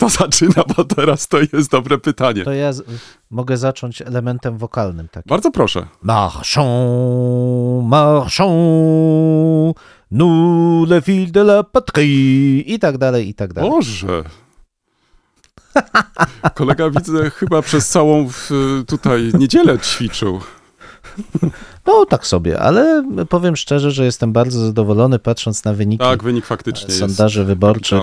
Kto zaczyna, bo teraz to jest dobre pytanie. To ja z- mogę zacząć elementem wokalnym takim. Bardzo proszę. Marchons, marchons, nous le fil de la patrie i tak dalej, i tak dalej. Boże. Kolega widzę chyba przez całą tutaj niedzielę ćwiczył. No tak sobie, ale powiem szczerze, że jestem bardzo zadowolony patrząc na wyniki Tak, wynik faktycznie sondaży jest wyborczych.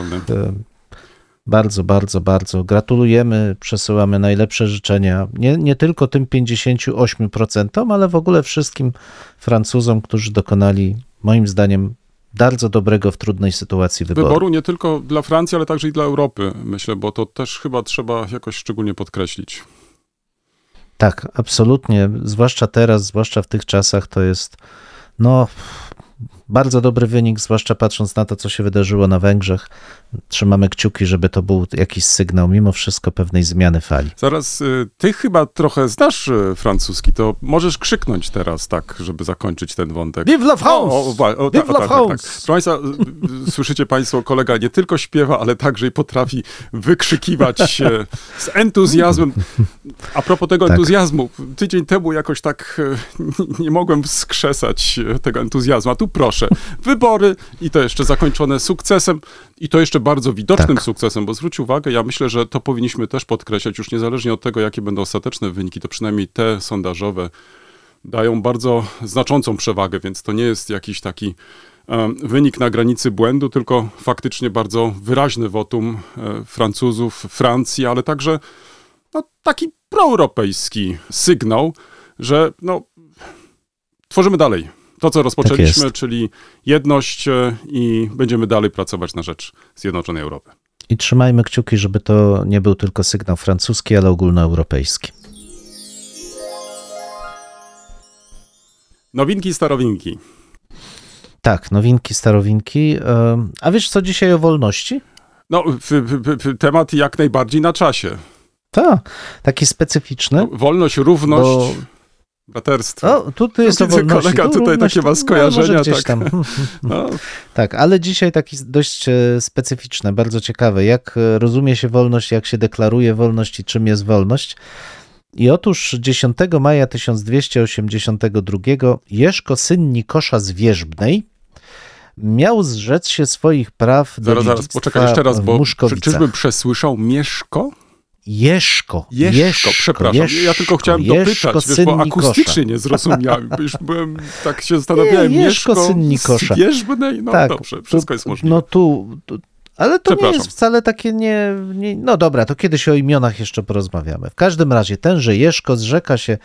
Bardzo, bardzo, bardzo. Gratulujemy, przesyłamy najlepsze życzenia. Nie, nie tylko tym 58%, ale w ogóle wszystkim Francuzom, którzy dokonali, moim zdaniem, bardzo dobrego w trudnej sytuacji wyboru. Wyboru nie tylko dla Francji, ale także i dla Europy, myślę, bo to też chyba trzeba jakoś szczególnie podkreślić. Tak, absolutnie. Zwłaszcza teraz, zwłaszcza w tych czasach, to jest no bardzo dobry wynik, zwłaszcza patrząc na to, co się wydarzyło na Węgrzech. Trzymamy kciuki, żeby to był jakiś sygnał, mimo wszystko, pewnej zmiany fali. Zaraz, y, ty chyba trochę znasz y, francuski, to możesz krzyknąć teraz, tak, żeby zakończyć ten wątek. Vive la France! O, o, o, Vive la tak, tak, tak. France! Proszę Państwa, y, słyszycie Państwo, kolega nie tylko śpiewa, ale także i potrafi wykrzykiwać e, z entuzjazmem. A propos tego Tak. entuzjazmu, tydzień temu jakoś tak nie mogłem wskrzesać e, tego entuzjazmu, a tu proszę, wybory i to jeszcze zakończone sukcesem i to jeszcze bardzo widocznym Tak. sukcesem, bo zwróć uwagę, ja myślę, że to powinniśmy też podkreślać, już niezależnie od tego, jakie będą ostateczne wyniki, to przynajmniej te sondażowe dają bardzo znaczącą przewagę, więc to nie jest jakiś taki wynik na granicy błędu, tylko faktycznie bardzo wyraźny wotum e, Francuzów, Francji, ale także no, taki proeuropejski sygnał, że no, tworzymy dalej to, co rozpoczęliśmy, jest. czyli jedność e, i będziemy dalej pracować na rzecz Zjednoczonej Europy. I trzymajmy kciuki, żeby to nie był tylko sygnał francuski, ale ogólnoeuropejski. Nowinki, starowinki. Tak, nowinki, starowinki. A wiesz co dzisiaj o wolności? No, temat jak najbardziej na czasie. Tak, taki specyficzny. No, wolność, równość, Bo- braterstwo. O, tu, tu jest widzę, o wolności. kolega tu tutaj takie ma skojarzenia, No, gdzieś tak. No, Tak, ale dzisiaj taki dość e, specyficzne, bardzo ciekawe. Jak e, rozumie się wolność, jak się deklaruje wolność i czym jest wolność? I otóż 10 maja 1282 Jeszko, syn Nikosza z Wierzbnej, miał zrzec się swoich praw do zaraz, zaraz, poczekaj jeszcze raz, bo czy, Muszkowicach. czyżbym przesłyszał Mieszko? Jeszko, Jeszko, przepraszam. ja tylko chciałem Jeszko, dopytać, wiesz, bo akustycznie nie zrozumiałem. Już byłem, tak się zastanawiałem, Nie, Jeszko, Mieszko syn Nikosza. z Wierzbnej? No Tak, dobrze, wszystko jest możliwe. No tu, tu ale to nie jest wcale takie nie, nie... No dobra, to kiedyś o imionach jeszcze porozmawiamy. W każdym razie tenże Jeszko zrzeka się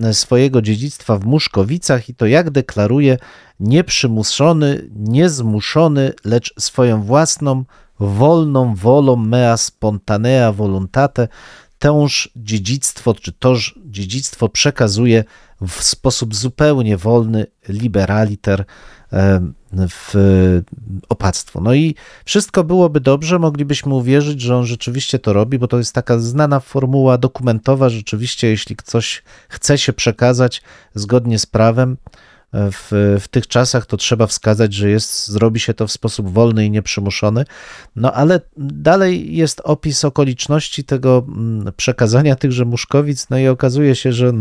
e, swojego dziedzictwa w Muszkowicach i to jak deklaruje nieprzymuszony, niezmuszony, lecz swoją własną, wolną wolą mea spontanea voluntate tęż dziedzictwo, czy toż dziedzictwo przekazuje w sposób zupełnie wolny, liberaliter, w opactwo. No i wszystko byłoby dobrze, moglibyśmy uwierzyć, że on rzeczywiście to robi, bo to jest taka znana formuła dokumentowa. Rzeczywiście, jeśli coś chce się przekazać zgodnie z prawem, w, w tych czasach to trzeba wskazać, że jest, zrobi się to w sposób wolny i nieprzymuszony. No ale dalej jest opis okoliczności tego mm, przekazania tychże muszkowic, no i okazuje się, że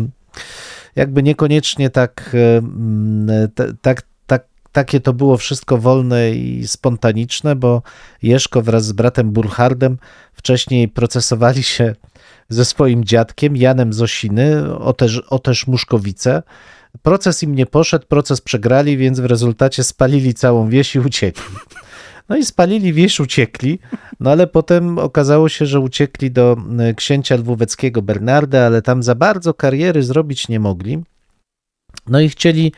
jakby niekoniecznie tak, mm, tak, tak, takie to było wszystko wolne i spontaniczne, bo Jeszko wraz z bratem Burchardem wcześniej procesowali się ze swoim dziadkiem Janem Zosiny o też, o też Muszkowice. Proces im nie poszedł, proces przegrali, więc w rezultacie spalili całą wieś i uciekli. No i spalili wieś, uciekli, no ale potem okazało się, że uciekli do e, księcia lwóweckiego Bernarda, ale tam za bardzo kariery zrobić nie mogli. No i chcieli,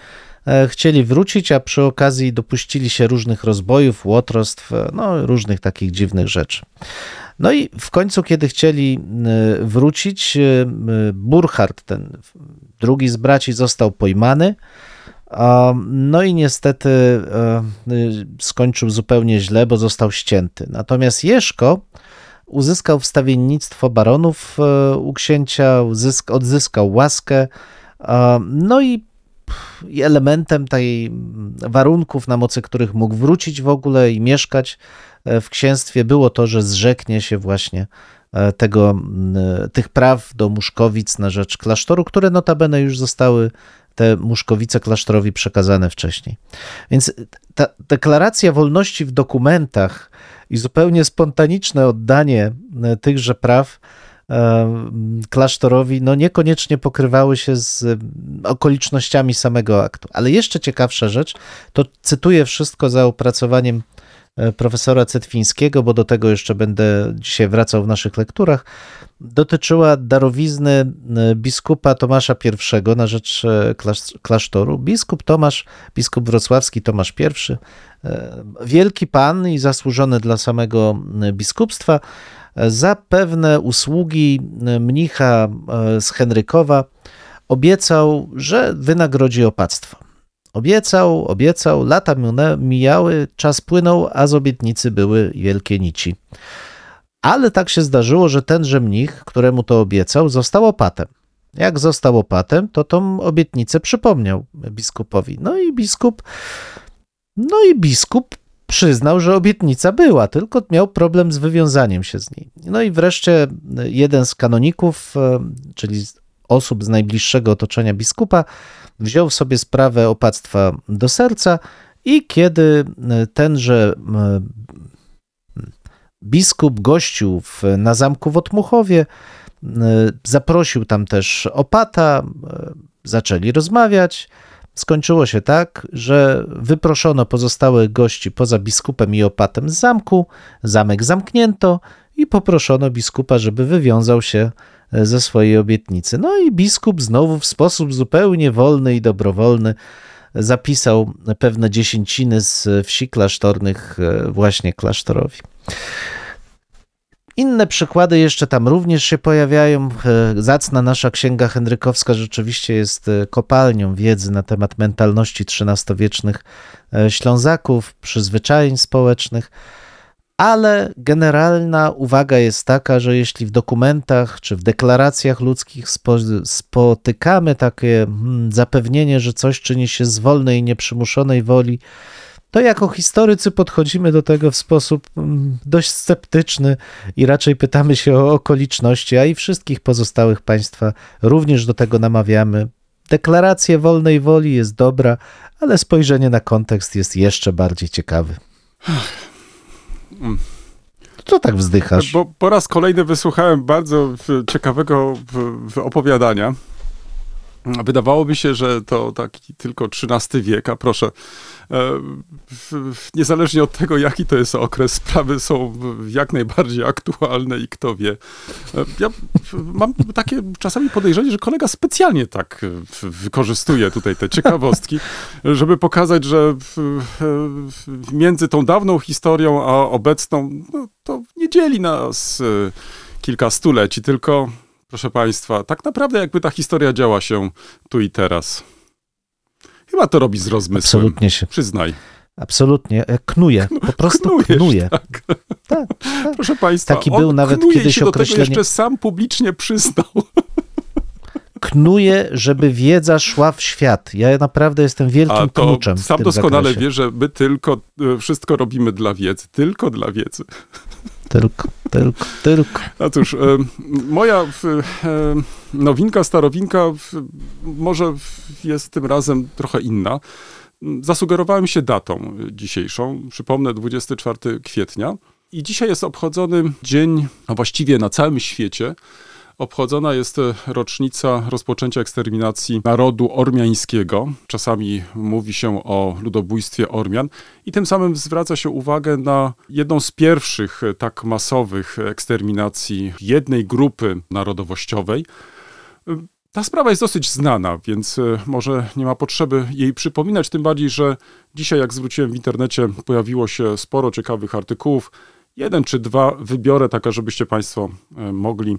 chcieli wrócić, a przy okazji dopuścili się różnych rozbojów, łotrostw, e, no różnych takich dziwnych rzeczy. No i w końcu, kiedy chcieli e, wrócić, e, e, Burchard, ten drugi z braci, został pojmany. No i niestety e, skończył zupełnie źle, bo został ścięty. Natomiast Jeszko uzyskał wstawiennictwo baronów e, u księcia, odzyskał łaskę. No i elementem tej mm, warunków, na mocy których mógł wrócić w ogóle i mieszkać e, w księstwie, było to, że zrzeknie się właśnie e, tego, mm, tych praw do Muszkowic na rzecz klasztoru, które notabene już zostały te Muszkowice klasztorowi przekazane wcześniej. Więc ta deklaracja wolności w dokumentach i zupełnie spontaniczne oddanie e, tychże praw e, klasztorowi, no niekoniecznie pokrywały się z e, okolicznościami samego aktu. Ale jeszcze ciekawsza rzecz, to cytuję wszystko za opracowaniem e, profesora Cetwińskiego, bo do tego jeszcze będę dzisiaj wracał w naszych lekturach, dotyczyła darowizny e, biskupa Tomasza I na rzecz e, klasz- klasztoru. Biskup Tomasz, biskup wrocławski Tomasz I, e, wielki pan i zasłużony dla samego e, biskupstwa, e, za pewne usługi e, mnicha e, z Henrykowa obiecał, że wynagrodzi opactwo. Obiecał, obiecał, lata mijały, czas płynął, a z obietnicy były wielkie nici. Ale tak się zdarzyło, że tenże mnich, któremu to obiecał, został opatem. Jak został opatem, to tą obietnicę przypomniał biskupowi. No i biskup, no i biskup przyznał, że obietnica była, tylko miał problem z wywiązaniem się z niej. No i wreszcie jeden z kanoników, e, czyli osób z najbliższego otoczenia biskupa, wziął sobie sprawę opactwa do serca i kiedy e, tenże biskup gościł w, na zamku w Otmuchowie, e, zaprosił tam też opata, e, zaczęli rozmawiać. Skończyło się tak, że wyproszono pozostałych gości poza biskupem i opatem z zamku, zamek zamknięto i poproszono biskupa, żeby wywiązał się ze swojej obietnicy. No i biskup znowu w sposób zupełnie wolny i dobrowolny zapisał pewne dziesięciny z wsi klasztornych e, właśnie klasztorowi. Inne przykłady jeszcze tam również się pojawiają. E, Zacna nasza księga Henrykowska rzeczywiście jest e, kopalnią wiedzy na temat mentalności XIII-wiecznych Ślązaków, przyzwyczajeń społecznych, ale generalna uwaga jest taka, że jeśli w dokumentach czy w deklaracjach ludzkich spo, spotykamy takie hmm, zapewnienie, że coś czyni się z wolnej i nieprzymuszonej woli, to jako historycy podchodzimy do tego w sposób mm, dość sceptyczny i raczej pytamy się o okoliczności, a i wszystkich pozostałych państwa również do tego namawiamy. Deklaracja wolnej woli jest dobra, ale spojrzenie na kontekst jest jeszcze bardziej ciekawy. Co tak wzdychasz? Bo po raz kolejny wysłuchałem bardzo ciekawego opowiadania. Wydawałoby się, że to taki tylko XIII wiek, a proszę, niezależnie od tego, jaki to jest okres, sprawy są jak najbardziej aktualne i kto wie. E, Ja mam takie czasami podejrzenie, że kolega specjalnie tak e, wykorzystuje tutaj te ciekawostki, żeby pokazać, że między tą dawną historią a obecną, no, to nie dzieli nas e, kilka stuleci, tylko proszę Państwa, tak naprawdę jakby ta historia działa się tu i teraz. Chyba to robi z rozmysłem. Absolutnie się, Przyznaj. absolutnie. e, Knuje, po prostu Knujesz, knuje. Tak. Tak, Proszę Państwa, Taki on był nawet kiedyś się do tego określenie- jeszcze sam publicznie przyznał. knuje, żeby wiedza szła w świat. Ja naprawdę jestem wielkim A to knuczem w sam doskonale zakresie. wie, że my tylko e, wszystko robimy dla wiedzy. Tylko dla wiedzy. Tylko, tylko, tylko. No cóż, e, moja e, nowinka, starowinka w, może jest tym razem trochę inna. Zasugerowałem się datą dzisiejszą, przypomnę 24 kwietnia. I dzisiaj jest obchodzony dzień, a właściwie na całym świecie, obchodzona jest e, rocznica rozpoczęcia eksterminacji narodu ormiańskiego. Czasami mówi się o ludobójstwie Ormian i tym samym zwraca się uwagę na jedną z pierwszych e, tak masowych eksterminacji jednej grupy narodowościowej. E, Ta sprawa jest dosyć znana, więc może nie ma potrzeby jej przypominać, tym bardziej, że dzisiaj, jak zwróciłem w internecie, pojawiło się sporo ciekawych artykułów. Jeden czy dwa wybiorę, taka, żebyście Państwo mogli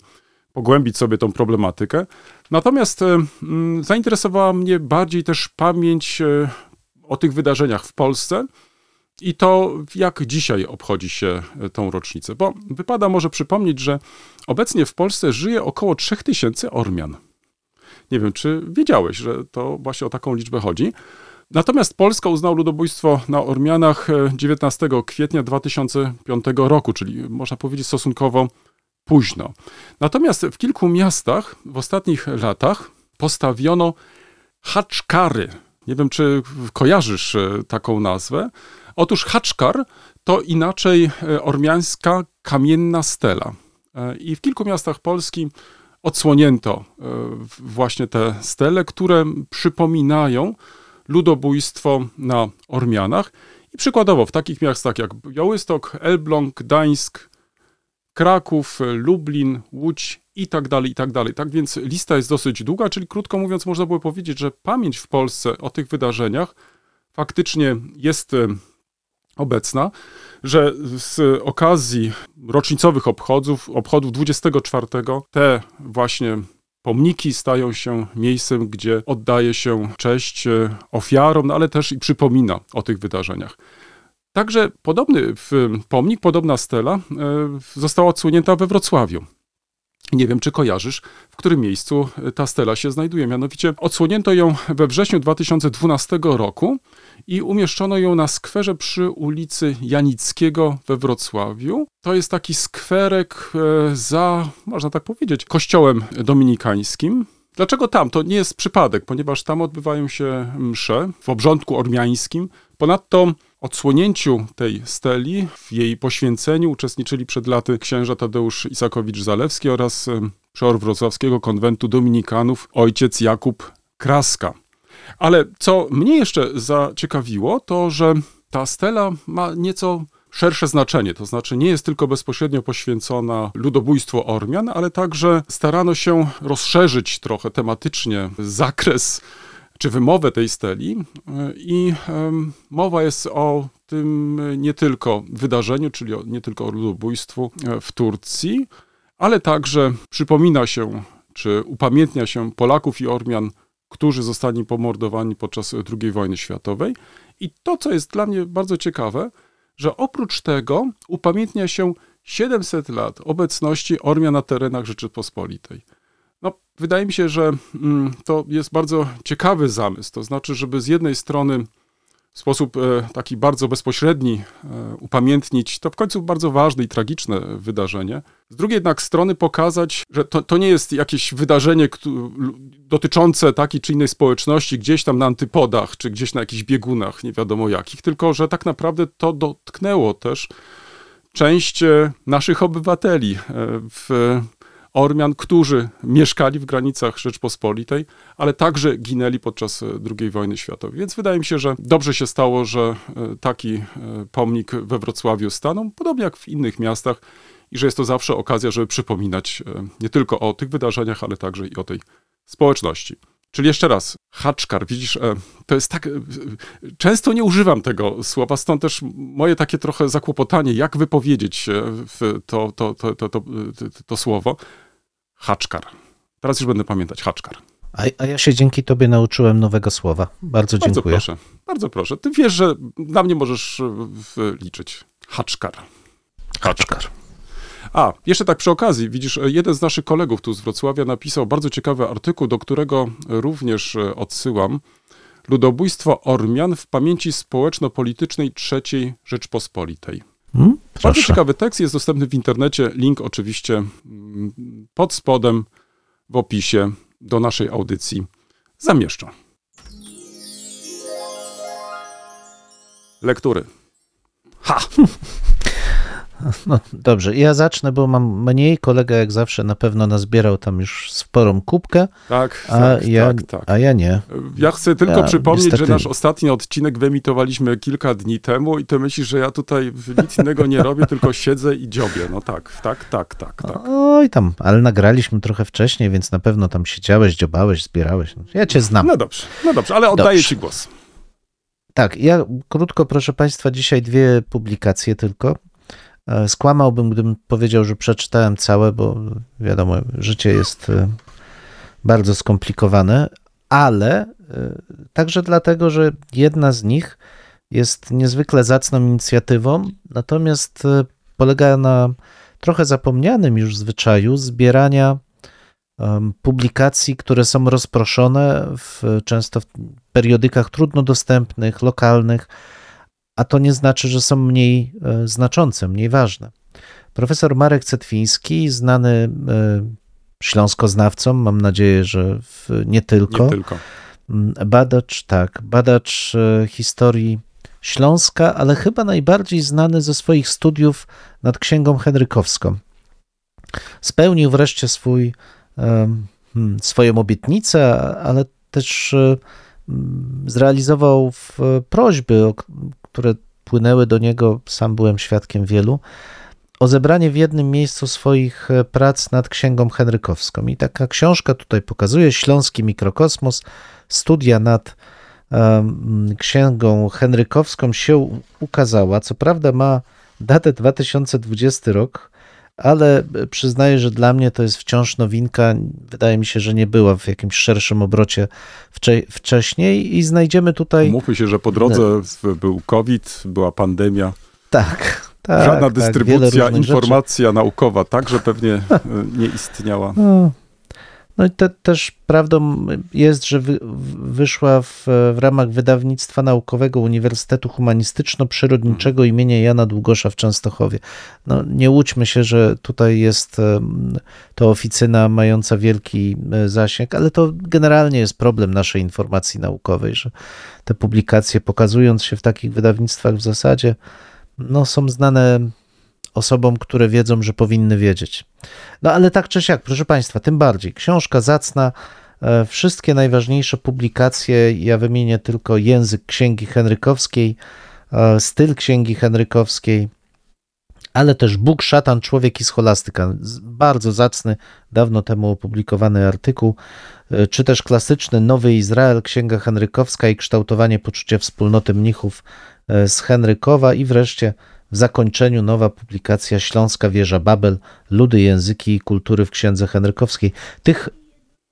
pogłębić sobie tą problematykę. Natomiast e, mm, zainteresowała mnie bardziej też pamięć e, o tych wydarzeniach w Polsce i to, jak dzisiaj obchodzi się e, tą rocznicę. Bo wypada może przypomnieć, że obecnie w Polsce żyje około 3000 Ormian. Nie wiem, czy wiedziałeś, że to właśnie o taką liczbę chodzi. Natomiast Polska uznała ludobójstwo na Ormianach e, 19 kwietnia 2005 roku, czyli można powiedzieć stosunkowo późno. Natomiast w kilku miastach w ostatnich latach postawiono haczkary. Nie wiem, czy kojarzysz e, taką nazwę. Otóż haczkar to inaczej e, ormiańska kamienna stela. E, I w kilku miastach Polski odsłonięto właśnie te stele, które przypominają ludobójstwo na Ormianach. I przykładowo w takich miastach jak Białystok, Elbląg, Gdańsk, Kraków, Lublin, Łódź i tak dalej, i tak dalej. Tak więc lista jest dosyć długa, czyli krótko mówiąc można by powiedzieć, że pamięć w Polsce o tych wydarzeniach faktycznie jest e, obecna, że z okazji rocznicowych obchodów, obchodów 24 te właśnie pomniki stają się miejscem, gdzie oddaje się cześć e, ofiarom, no ale też i przypomina o tych wydarzeniach. Także podobny pomnik, podobna stela e, została odsłonięta we Wrocławiu. Nie wiem, czy kojarzysz, w którym miejscu e, ta stela się znajduje. Mianowicie odsłonięto ją we wrześniu 2012 roku i umieszczono ją na skwerze przy ulicy Janickiego we Wrocławiu. To jest taki skwerek e, za, można tak powiedzieć, kościołem dominikańskim. Dlaczego tam? To nie jest przypadek, ponieważ tam odbywają się msze w obrządku ormiańskim. Ponadto odsłonięciu tej steli, w jej poświęceniu uczestniczyli przed laty księża Tadeusz Isakowicz-Zalewski oraz e, przeor wrocławskiego konwentu dominikanów ojciec Jakub Kraska. Ale co mnie jeszcze zaciekawiło, to że ta stela ma nieco szersze znaczenie, to znaczy nie jest tylko bezpośrednio poświęcona ludobójstwu Ormian, ale także starano się rozszerzyć trochę tematycznie zakres czy wymowę tej steli i mowa jest o tym nie tylko wydarzeniu, czyli nie tylko o ludobójstwu e, w Turcji, ale także przypomina się, czy upamiętnia się Polaków i Ormian, którzy zostali pomordowani podczas II wojny światowej. I to, co jest dla mnie bardzo ciekawe, że oprócz tego upamiętnia się 700 lat obecności Ormian na terenach Rzeczypospolitej. No, wydaje mi się, że mm, to jest bardzo ciekawy zamysł. To znaczy, żeby z jednej strony w sposób e, taki bardzo bezpośredni e, upamiętnić to w końcu bardzo ważne i tragiczne wydarzenie. Z drugiej jednak strony pokazać, że to, to nie jest jakieś wydarzenie dotyczące takiej czy innej społeczności gdzieś tam na antypodach, czy gdzieś na jakichś biegunach, nie wiadomo jakich, tylko że tak naprawdę to dotknęło też część e, naszych obywateli w Ormian, którzy mieszkali w granicach Rzeczpospolitej, ale także ginęli podczas e, II wojny światowej. Więc wydaje mi się, że dobrze się stało, że e, taki e, pomnik we Wrocławiu stanął, podobnie jak w innych miastach, i że jest to zawsze okazja, żeby przypominać nie tylko o tych wydarzeniach, ale także i o tej społeczności. Czyli jeszcze raz, haczkar, widzisz, e, to jest tak. e, Często nie używam tego słowa, stąd też moje takie trochę zakłopotanie, jak wypowiedzieć e, to, to, to, to, to, to, to słowo. Haczkar. Teraz już będę pamiętać, haczkar. A, a ja się dzięki tobie nauczyłem nowego słowa. Bardzo Bardzo dziękuję. proszę, bardzo proszę. Ty wiesz, że na mnie możesz e, liczyć. Haczkar. Haczkar. A, jeszcze tak przy okazji, widzisz, jeden z naszych kolegów tu z Wrocławia napisał bardzo ciekawy artykuł, do którego również e, odsyłam. Ludobójstwo Ormian w pamięci społeczno-politycznej III Rzeczpospolitej. Hmm? Bardzo ciekawy tekst, jest dostępny w internecie. Link oczywiście mm, pod spodem w opisie do naszej audycji zamieszczę. Lektury. Ha! No dobrze, ja zacznę, bo mam mniej. Kolega jak zawsze na pewno nazbierał tam już sporą kubkę, Tak, a, tak, ja, tak, tak. a ja nie. Ja chcę tylko Ja, przypomnieć, niestety- że nasz ostatni odcinek wyemitowaliśmy kilka dni temu i ty myślisz, że ja tutaj nic innego nie robię, tylko siedzę i dziobię. No tak, tak, tak, tak, tak. Oj tam, ale nagraliśmy trochę wcześniej, więc na pewno tam siedziałeś, dziobałeś, zbierałeś. Ja cię znam. No dobrze, no dobrze, ale oddaję Dobrze. ci głos. Tak, ja krótko, proszę Państwa, dzisiaj dwie publikacje tylko. E, Skłamałbym, gdybym powiedział, że przeczytałem całe, bo wiadomo, życie jest e, bardzo skomplikowane, ale e, także dlatego, że jedna z nich jest niezwykle zacną inicjatywą, natomiast polega na trochę zapomnianym już zwyczaju zbierania publikacji, które są rozproszone w, często w periodykach trudno dostępnych, lokalnych, a to nie znaczy, że są mniej e, znaczące, mniej ważne. Profesor Marek Cetwiński, znany e, śląskoznawcom, mam nadzieję, że w, nie tylko, Nie tylko. Badacz, tak, badacz e, historii Śląska, ale chyba najbardziej znany ze swoich studiów nad Księgą Henrykowską. Spełnił wreszcie swój, hmm, swoją obietnicę, ale też zrealizował prośby, które płynęły do niego, sam byłem świadkiem wielu, o zebranie w jednym miejscu swoich e, prac nad Księgą Henrykowską. I taka książka tutaj pokazuje Śląski Mikrokosmos, studia nad em, Księgą Henrykowską się ukazała. Co prawda ma datę 2020 rok, ale e, przyznaję, że dla mnie to jest wciąż nowinka. Wydaje mi się, że nie była w jakimś szerszym obrocie wcze- wcześniej i znajdziemy tutaj... Mówmy się, że po drodze w- był COVID, była pandemia, Tak, tak. żadna tak, dystrybucja, różnych rzeczy. informacja naukowa także pewnie e, nie istniała. No, no i te, też prawdą jest, że wy, wyszła w, w ramach wydawnictwa naukowego Uniwersytetu Humanistyczno-Przyrodniczego imienia Jana Długosza w Częstochowie. No, nie łudźmy się, że tutaj jest to oficyna mająca wielki e, zasięg, ale to generalnie jest problem naszej informacji naukowej, że te publikacje pokazując się w takich wydawnictwach w zasadzie no, są znane osobom, które wiedzą, że powinny wiedzieć. No ale tak czy siak, proszę Państwa, tym bardziej. Książka zacna, e, wszystkie najważniejsze publikacje, ja wymienię tylko język Księgi Henrykowskiej, e, styl Księgi Henrykowskiej, ale też Bóg, szatan, człowiek i scholastyka. Bardzo zacny, dawno temu opublikowany artykuł, e, czy też klasyczny Nowy Izrael, Księga Henrykowska i kształtowanie poczucia wspólnoty mnichów z Henrykowa i wreszcie w zakończeniu nowa publikacja Śląska Wieża Babel, Ludy, Języki i Kultury w Księdze Henrykowskiej. Tych,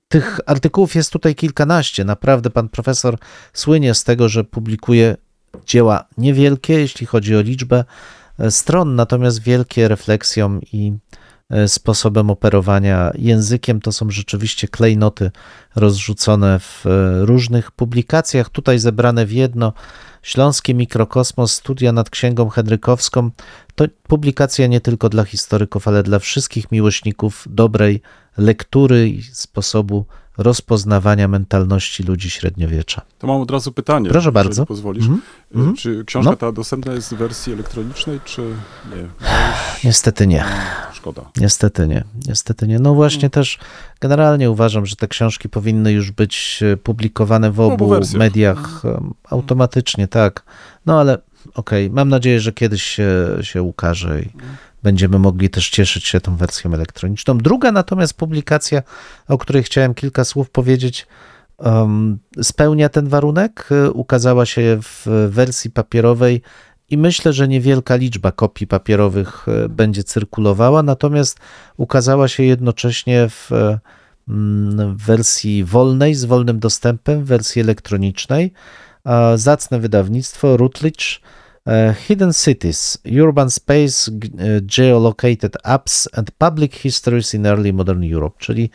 tych artykułów jest tutaj kilkanaście. Naprawdę pan profesor słynie z tego, że publikuje dzieła niewielkie, jeśli chodzi o liczbę e, stron, natomiast wielkie refleksją i e, sposobem operowania językiem. To są rzeczywiście klejnoty rozrzucone w e, różnych publikacjach, tutaj zebrane w jedno. Śląski Mikrokosmos, studia nad Księgą Henrykowską. To publikacja nie tylko dla historyków, ale dla wszystkich miłośników dobrej lektury i sposobu rozpoznawania mentalności ludzi średniowiecza. To mam od razu pytanie. Proszę bardzo. pozwolisz. Mhm. E, Mhm. Czy książka No. ta dostępna jest w wersji elektronicznej, czy nie? Niestety nie. Szkoda. Niestety nie. Niestety nie. No właśnie też generalnie uważam, że te książki powinny już być e, publikowane w obu obu wersjach. mediach em, automatycznie, tak. No ale okej, mam nadzieję, że kiedyś się, się ukaże i będziemy mogli też cieszyć się tą wersją elektroniczną. Druga natomiast publikacja, o której chciałem kilka słów powiedzieć, spełnia ten warunek. E, Ukazała się w wersji papierowej i myślę, że niewielka liczba kopii papierowych e, będzie cyrkulowała, natomiast ukazała się jednocześnie w e, mm, wersji wolnej, z wolnym dostępem, w wersji elektronicznej. Zacne wydawnictwo Routledge e, Hidden Cities, Urban Space, e, Geolocated Apps and Public Histories in Early Modern Europe, czyli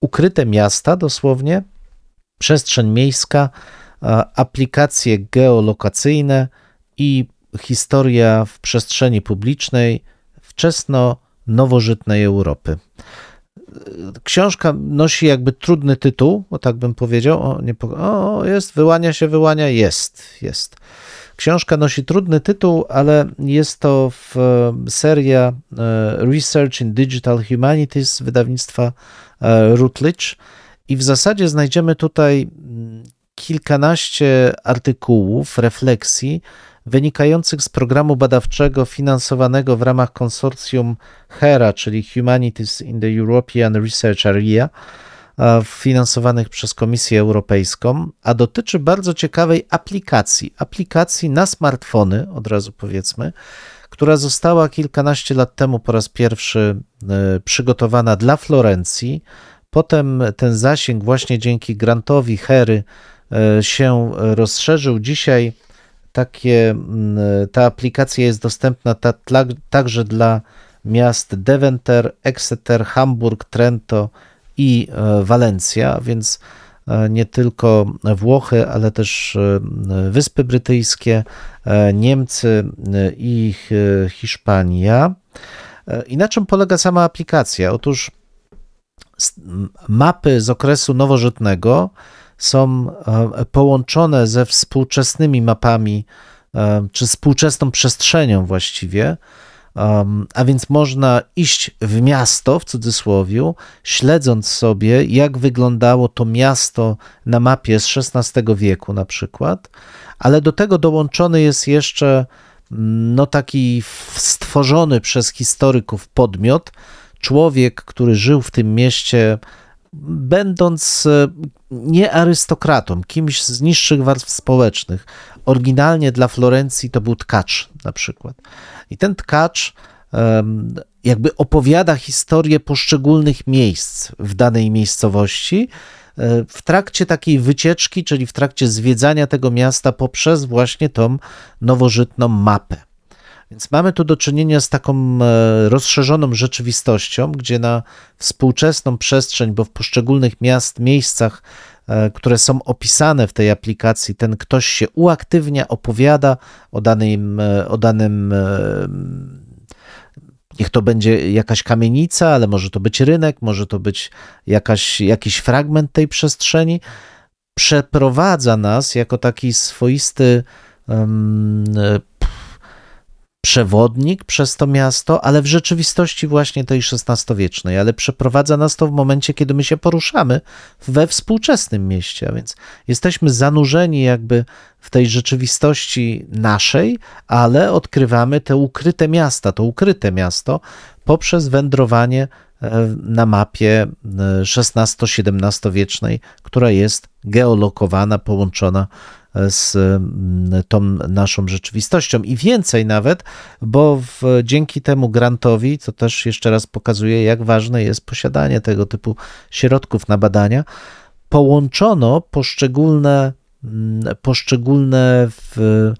ukryte miasta dosłownie, przestrzeń miejska, a, aplikacje geolokacyjne i historia w przestrzeni publicznej wczesno-nowożytnej Europy. Książka nosi jakby trudny tytuł, o tak bym powiedział. O, nie o, jest, wyłania się, wyłania, jest, jest. Książka nosi trudny tytuł, ale jest to w, seria Research in Digital Humanities wydawnictwa Routledge. I w zasadzie znajdziemy tutaj mm, kilkanaście artykułów, refleksji wynikających z programu badawczego finansowanego w ramach konsorcjum HERA, czyli Humanities in the European Research Area, finansowanych przez Komisję Europejską, a dotyczy bardzo ciekawej aplikacji, aplikacji na smartfony, od razu powiedzmy, która została kilkanaście lat temu po raz pierwszy e, przygotowana dla Florencji. Potem ten zasięg właśnie dzięki grantowi Hery e, się rozszerzył. Dzisiaj takie, ta aplikacja jest dostępna ta, także dla miast Deventer, Exeter, Hamburg, Trento i e, Walencja, więc e, nie tylko Włochy, ale też e, Wyspy Brytyjskie, Niemcy i Hiszpania. I na czym polega sama aplikacja? Otóż mapy z okresu nowożytnego są połączone ze współczesnymi mapami, czy współczesną przestrzenią właściwie, Um, a więc można iść w miasto, w cudzysłowie, śledząc sobie, jak wyglądało to miasto na mapie z XVI wieku na przykład, ale do tego dołączony jest jeszcze mm, no, taki stworzony przez historyków podmiot, człowiek, który żył w tym mieście, będąc e, nie arystokratą, kimś z niższych warstw społecznych. Oryginalnie dla Florencji to był tkacz na przykład. I ten tkacz jakby opowiada historię poszczególnych miejsc w danej miejscowości e, w trakcie takiej wycieczki, czyli w trakcie zwiedzania tego miasta poprzez właśnie tą nowożytną mapę. Więc mamy tu do czynienia z taką e, rozszerzoną rzeczywistością, gdzie na współczesną przestrzeń, bo w poszczególnych miast, miejscach, e, które są opisane w tej aplikacji, ten ktoś się uaktywnia, opowiada o danym, e, o danym Niech to będzie jakaś kamienica, ale może to być rynek, może to być jakaś, jakiś fragment tej przestrzeni. Przeprowadza nas jako taki swoisty um, przewodnik przez to miasto, ale w rzeczywistości właśnie tej XVI-wiecznej, ale przeprowadza nas to w momencie, kiedy my się poruszamy we współczesnym mieście, a więc jesteśmy zanurzeni jakby w tej rzeczywistości naszej, ale odkrywamy te ukryte miasta, to ukryte miasto poprzez wędrowanie e, na mapie XVI-XVII wiecznej, która jest geolokowana, połączona z mm, tą naszą rzeczywistością. I więcej nawet, bo w, dzięki temu grantowi, co też jeszcze raz pokazuje, jak ważne jest posiadanie tego typu środków na badania, połączono poszczególne, mm, poszczególne w,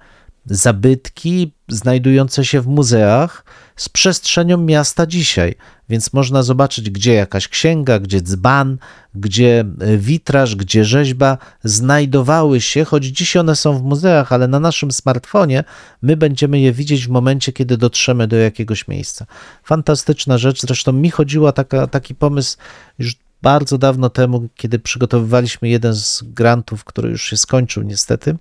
zabytki znajdujące się w muzeach z przestrzenią miasta dzisiaj. Więc można zobaczyć, gdzie jakaś księga, gdzie dzban, gdzie e, witraż, gdzie rzeźba znajdowały się, choć dziś one są w muzeach, ale na naszym smartfonie my będziemy je widzieć w momencie, kiedy dotrzemy do jakiegoś miejsca. Fantastyczna rzecz. Zresztą mi chodziła taka, taki pomysł już bardzo dawno temu, kiedy przygotowywaliśmy jeden z grantów, który już się skończył niestety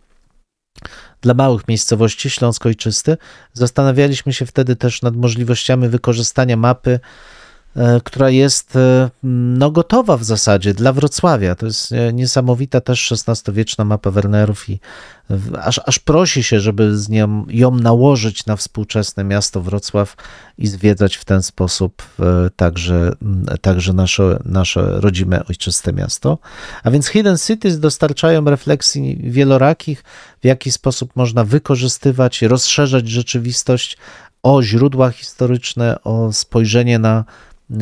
dla małych miejscowości Śląsk-Ojczysty. Zastanawialiśmy się wtedy też nad możliwościami wykorzystania mapy która jest e, no, gotowa w zasadzie dla Wrocławia. To jest e, niesamowita też XVI-wieczna mapa Wernerów i aż, aż prosi się, żeby z nią, ją nałożyć na współczesne miasto Wrocław i zwiedzać w ten sposób także, także nasze, nasze rodzime, ojczyste miasto. A więc Hidden Cities dostarczają refleksji wielorakich, w jaki sposób można wykorzystywać, rozszerzać rzeczywistość o źródła historyczne, o spojrzenie na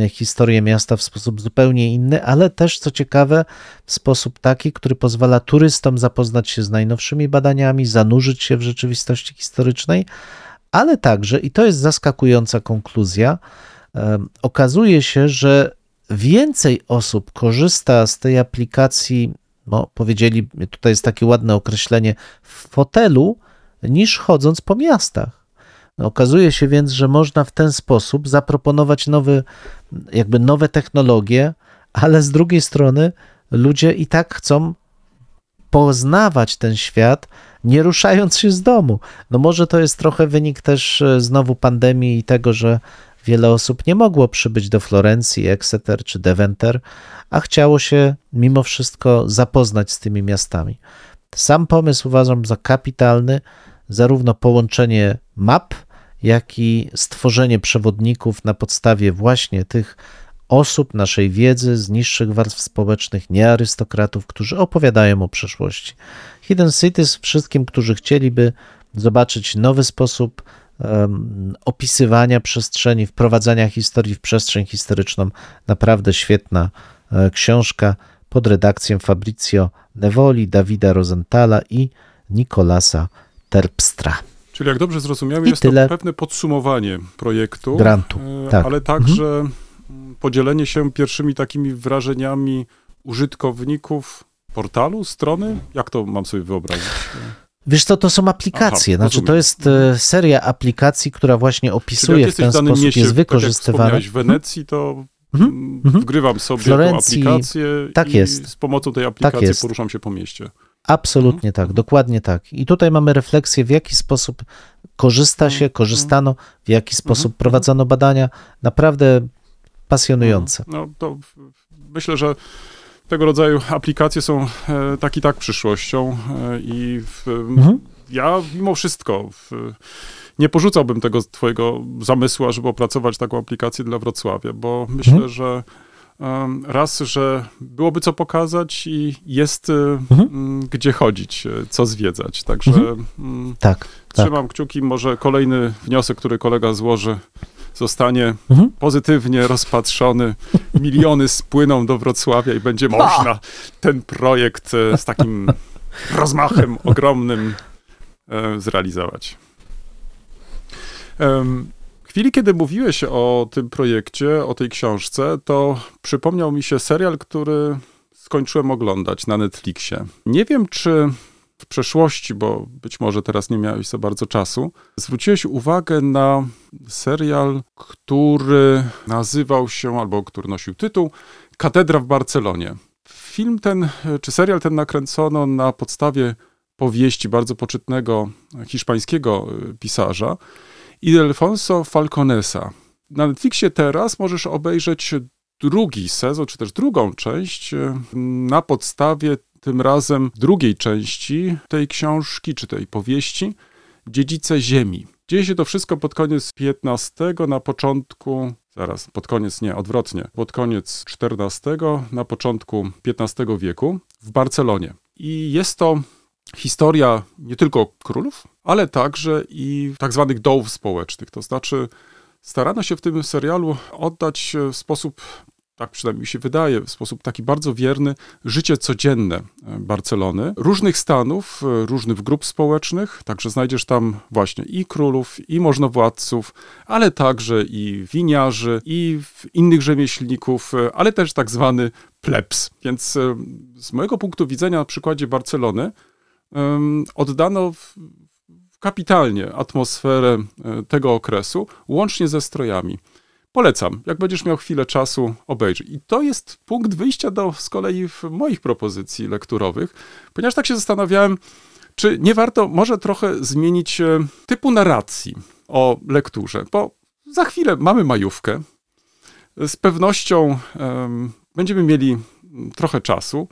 historię miasta w sposób zupełnie inny, ale też, co ciekawe, w sposób taki, który pozwala turystom zapoznać się z najnowszymi badaniami, zanurzyć się w rzeczywistości historycznej, ale także, i to jest zaskakująca konkluzja, okazuje się, że więcej osób korzysta z tej aplikacji, no, powiedzieli, tutaj jest takie ładne określenie, w fotelu, niż chodząc po miastach. Okazuje się więc, że można w ten sposób zaproponować nowy, jakby nowe technologie, ale z drugiej strony ludzie i tak chcą poznawać ten świat, nie ruszając się z domu. No może to jest trochę wynik też e, znowu pandemii i tego, że wiele osób nie mogło przybyć do Florencji, Exeter czy Deventer, a chciało się mimo wszystko zapoznać z tymi miastami. Sam pomysł uważam za kapitalny, zarówno połączenie map, jak i stworzenie przewodników na podstawie właśnie tych osób, naszej wiedzy z niższych warstw społecznych, nie arystokratów, którzy opowiadają o przeszłości. Hidden Cities wszystkim, którzy chcieliby zobaczyć nowy sposób um, opisywania przestrzeni, wprowadzania historii w przestrzeń historyczną, naprawdę świetna e, książka pod redakcją Fabrizio Nevoli, Dawida Rosenthala i Nicolasa Terpstra. Czyli jak dobrze zrozumiałem, I jest tyle. to pewne podsumowanie projektu, Grantu, e, tak. ale także mm, podzielenie się pierwszymi takimi wrażeniami użytkowników portalu, strony. Jak to mam sobie wyobrazić? Wiesz co, to są aplikacje, Aha, znaczy to jest e, seria aplikacji, która właśnie opisuje w ten sposób, mieście, jest tak jak wykorzystywana. w Wenecji, to Mhm, mm, mhm. wgrywam sobie Florencji, aplikację tak i jest. z pomocą tej aplikacji jest. poruszam się po mieście. Absolutnie tak, dokładnie tak. I tutaj mamy refleksję, w jaki sposób korzysta się, korzystano, w jaki sposób prowadzono badania. Naprawdę pasjonujące. No to myślę, że tego rodzaju aplikacje są e, tak i tak przyszłością e, i w, Mhm. ja mimo wszystko w, nie porzucałbym tego twojego zamysłu, ażeby opracować taką aplikację dla Wrocławia, bo myślę, Mhm. że raz, że byłoby co pokazać i jest e, Mhm. m, gdzie chodzić, e, co zwiedzać. Także Mhm. mm, Tak, tak. trzymam kciuki, może kolejny wniosek, który kolega złoży, zostanie Mhm. pozytywnie rozpatrzony. Miliony spłyną do Wrocławia i będzie można ten projekt e, z takim rozmachem ogromnym e, zrealizować. W chwili, kiedy mówiłeś o tym projekcie, o tej książce, to przypomniał mi się serial, który skończyłem oglądać na Netflixie. Nie wiem, czy w przeszłości, bo być może teraz nie miałeś za bardzo czasu, zwróciłeś uwagę na serial, który nazywał się, albo który nosił tytuł Katedra w Barcelonie. Film ten, czy serial ten nakręcono na podstawie powieści bardzo poczytnego hiszpańskiego y, pisarza Ildefonso Falconesa. Na Netflixie teraz możesz obejrzeć drugi sezon, czy też drugą część y, na podstawie tym razem drugiej części tej książki, czy tej powieści Dziedzice Ziemi. Dzieje się to wszystko pod koniec XV, na początku, zaraz, pod koniec, nie, odwrotnie, pod koniec XIV, na początku XV wieku w Barcelonie. I jest to historia nie tylko królów, ale także i tak zwanych dołów społecznych. To znaczy, starano się w tym serialu oddać w sposób, tak przynajmniej mi się wydaje, w sposób taki bardzo wierny, życie codzienne e, Barcelony, różnych stanów, e, różnych grup społecznych, także znajdziesz tam właśnie i królów, i możnowładców, ale także i winiarzy, i innych rzemieślników, e, ale też tak zwany plebs. Więc e, z mojego punktu widzenia na przykładzie Barcelony oddano w, kapitalnie atmosferę e, tego okresu, łącznie ze strojami. Polecam, jak będziesz miał chwilę czasu, obejrzyj. I to jest punkt wyjścia do z kolei w moich propozycji lekturowych, ponieważ tak się zastanawiałem, czy nie warto może trochę zmienić e, typu narracji o lekturze, bo za chwilę mamy majówkę. Z pewnością em, będziemy mieli trochę czasu.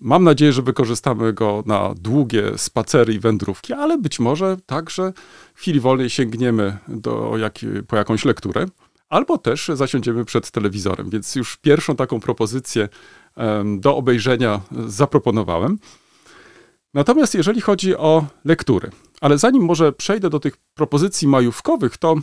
Mam nadzieję, że wykorzystamy go na długie spacery i wędrówki, ale być może także w chwili wolnej sięgniemy do jak, po jakąś lekturę, albo też zasiądziemy przed telewizorem. Więc już pierwszą taką propozycję do obejrzenia zaproponowałem. Natomiast jeżeli chodzi o lektury, ale zanim może przejdę do tych propozycji majówkowych, to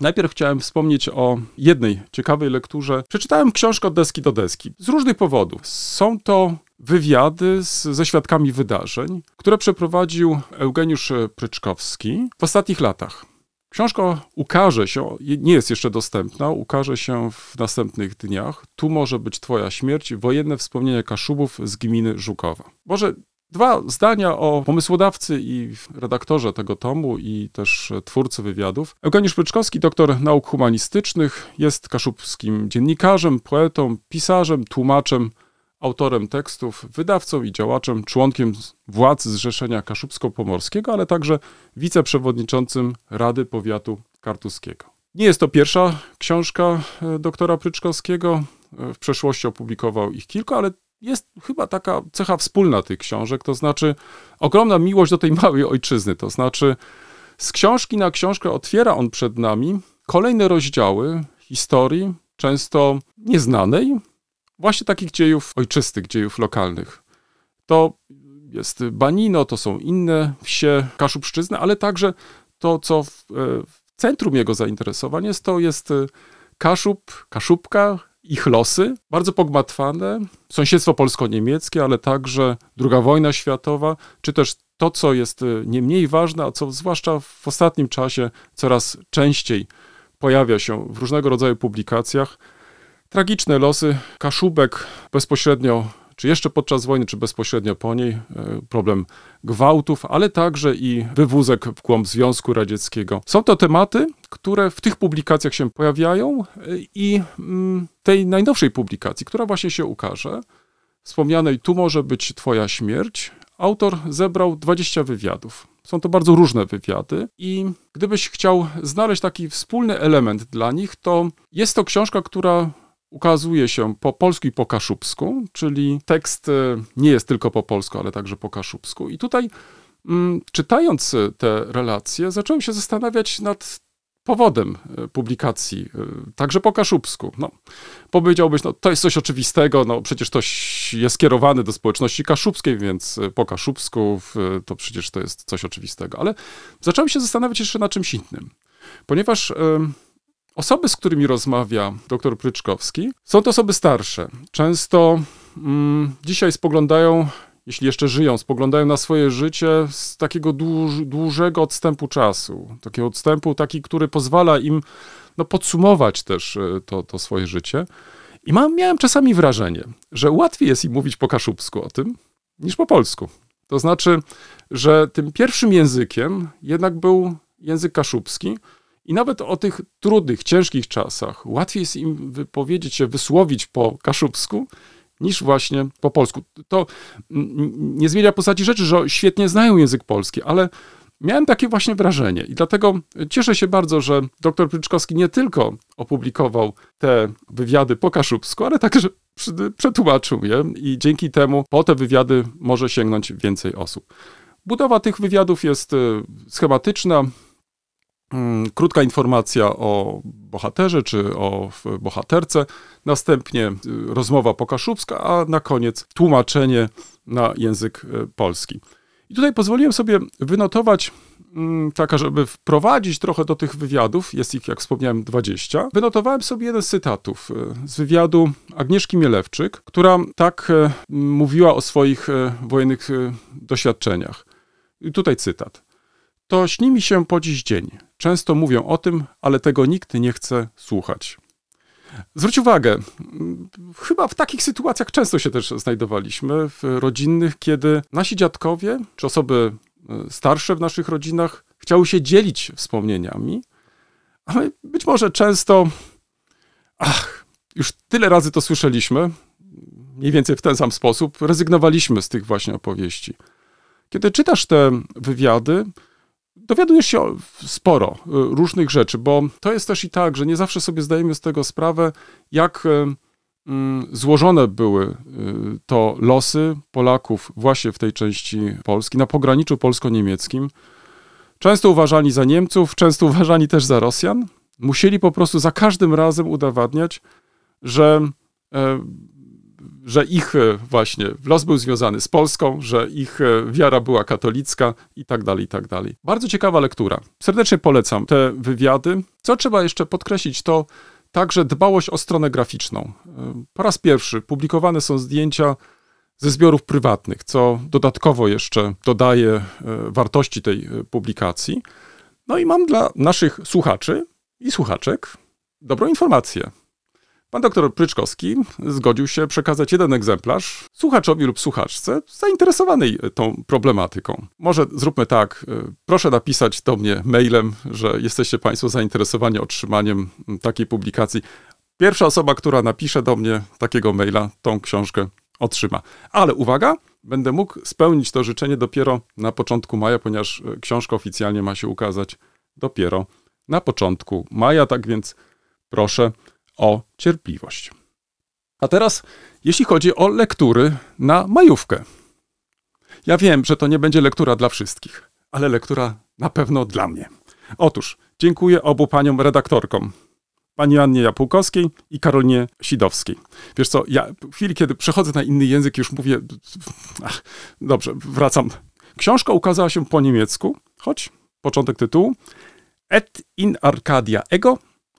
Najpierw chciałem wspomnieć o jednej ciekawej lekturze. Przeczytałem książkę od deski do deski z różnych powodów. Są to wywiady z, ze świadkami wydarzeń, które przeprowadził Eugeniusz Pryczkowski w ostatnich latach. Książka ukaże się, nie jest jeszcze dostępna, ukaże się w następnych dniach. Tu może być Twoja śmierć, wojenne wspomnienia Kaszubów z gminy Żukowa. Może Dwa zdania o pomysłodawcy i redaktorze tego tomu i też twórcy wywiadów. Eugeniusz Pryczkowski, doktor nauk humanistycznych, jest kaszubskim dziennikarzem, poetą, pisarzem, tłumaczem, autorem tekstów, wydawcą i działaczem, członkiem władz Zrzeszenia Kaszubsko-Pomorskiego, ale także wiceprzewodniczącym Rady Powiatu Kartuskiego. Nie jest to pierwsza książka e, doktora Pryczkowskiego. E, W przeszłości opublikował ich kilka, ale jest chyba taka cecha wspólna tych książek, to znaczy ogromna miłość do tej małej ojczyzny, to znaczy z książki na książkę otwiera on przed nami kolejne rozdziały historii, często nieznanej, właśnie takich dziejów ojczystych, dziejów lokalnych. To jest Banino, to są inne wsie Kaszubszczyzny, ale także to, co w, e, w centrum jego zainteresowań jest, to jest e, Kaszub, Kaszubka, ich losy, bardzo pogmatwane, sąsiedztwo polsko-niemieckie, ale także II wojna światowa, czy też to, co jest e, nie mniej ważne, a co zwłaszcza w ostatnim czasie coraz częściej pojawia się w różnego rodzaju publikacjach, tragiczne losy Kaszubek bezpośrednio, czy jeszcze podczas wojny, czy bezpośrednio po niej, e, problem gwałtów, ale także i wywózek w głąb Związku Radzieckiego. Są to tematy, które w tych publikacjach się pojawiają e, i mm, tej najnowszej publikacji, która właśnie się ukaże, wspomnianej Tu może być Twoja śmierć, autor zebrał 20 wywiadów. Są to bardzo różne wywiady i gdybyś chciał znaleźć taki wspólny element dla nich, to jest to książka, która ukazuje się po polsku i po kaszubsku, czyli tekst e, nie jest tylko po polsku, ale także po kaszubsku. I tutaj, mm, czytając e, te relacje, zacząłem się zastanawiać nad powodem e, publikacji, także po kaszubsku. No, powiedziałbyś, no to jest coś oczywistego, no przecież to jest skierowane do społeczności kaszubskiej, więc po kaszubsku to przecież to jest coś oczywistego. Ale zacząłem się zastanawiać jeszcze nad czymś innym, ponieważ osoby, z którymi rozmawia dr Pryczkowski, są to osoby starsze. Często mm, dzisiaj spoglądają, jeśli jeszcze żyją, spoglądają na swoje życie z takiego dłuż, dłużego odstępu czasu. Takiego odstępu, taki, który pozwala im no, podsumować też e, to, to swoje życie. I mam, miałem czasami wrażenie, że łatwiej jest im mówić po kaszubsku o tym, niż po polsku. To znaczy, że tym pierwszym językiem jednak był język kaszubski, i nawet o tych trudnych, ciężkich czasach łatwiej jest im wypowiedzieć się, wysłowić po kaszubsku, niż właśnie po polsku. To nie zmienia postaci rzeczy, że świetnie znają język polski, ale miałem takie właśnie wrażenie i dlatego cieszę się bardzo, że dr Pryczkowski nie tylko opublikował te wywiady po kaszubsku, ale także przetłumaczył je i dzięki temu po te wywiady może sięgnąć więcej osób. Budowa tych wywiadów jest y, schematyczna, krótka informacja o bohaterze czy o bohaterce, następnie y, rozmowa pokaszubska, a na koniec tłumaczenie na język y, polski. I tutaj pozwoliłem sobie wynotować, mm, taka, żeby wprowadzić trochę do tych wywiadów, jest ich, jak wspomniałem, 20. Wynotowałem sobie jeden z cytatów y, z wywiadu Agnieszki Mielewczyk, która tak mówiła o swoich wojennych doświadczeniach. I tutaj cytat. To śni mi się po dziś dzień. Często mówią o tym, ale tego nikt nie chce słuchać. Zwróć uwagę, chyba w takich sytuacjach często się też znajdowaliśmy, w rodzinnych, kiedy nasi dziadkowie, czy osoby e, starsze w naszych rodzinach chciały się dzielić wspomnieniami, a my być może często, ach, już tyle razy to słyszeliśmy, mniej więcej w ten sam sposób, rezygnowaliśmy z tych właśnie opowieści. Kiedy czytasz te wywiady, dowiadujesz się sporo y, różnych rzeczy, bo to jest też i tak, że nie zawsze sobie zdajemy z tego sprawę, jak y, mm, złożone były y, to losy Polaków właśnie w tej części Polski, na pograniczu polsko-niemieckim. Często uważani za Niemców, często uważani też za Rosjan. Musieli po prostu za każdym razem udowadniać, że e, że ich e, właśnie los był związany z Polską, że ich e, wiara była katolicka i tak dalej, i tak dalej. Bardzo ciekawa lektura. Serdecznie polecam te wywiady. Co trzeba jeszcze podkreślić, to także dbałość o stronę graficzną. E, Po raz pierwszy publikowane są zdjęcia ze zbiorów prywatnych, co dodatkowo jeszcze dodaje wartości tej publikacji. No i mam dla naszych słuchaczy i słuchaczek dobrą informację. Pan doktor Pryczkowski zgodził się przekazać jeden egzemplarz słuchaczowi lub słuchaczce zainteresowanej tą problematyką. Może zróbmy tak, y, proszę napisać do mnie mailem, że jesteście Państwo zainteresowani otrzymaniem takiej publikacji. Pierwsza osoba, która napisze do mnie takiego maila, tą książkę otrzyma. Ale uwaga, będę mógł spełnić to życzenie dopiero na początku maja, ponieważ e, książka oficjalnie ma się ukazać dopiero na początku maja, tak więc proszę o cierpliwość. A teraz, jeśli chodzi o lektury na majówkę. Ja wiem, że to nie będzie lektura dla wszystkich, ale lektura na pewno dla mnie. Otóż dziękuję obu paniom redaktorkom, pani Annie Japułkowskiej i Karolinie Sidowskiej. Wiesz co, ja w chwili, kiedy przechodzę na inny język, już mówię, ach, dobrze, wracam. Książka ukazała się po niemiecku, choć początek tytułu, Et in Arcadia Ego,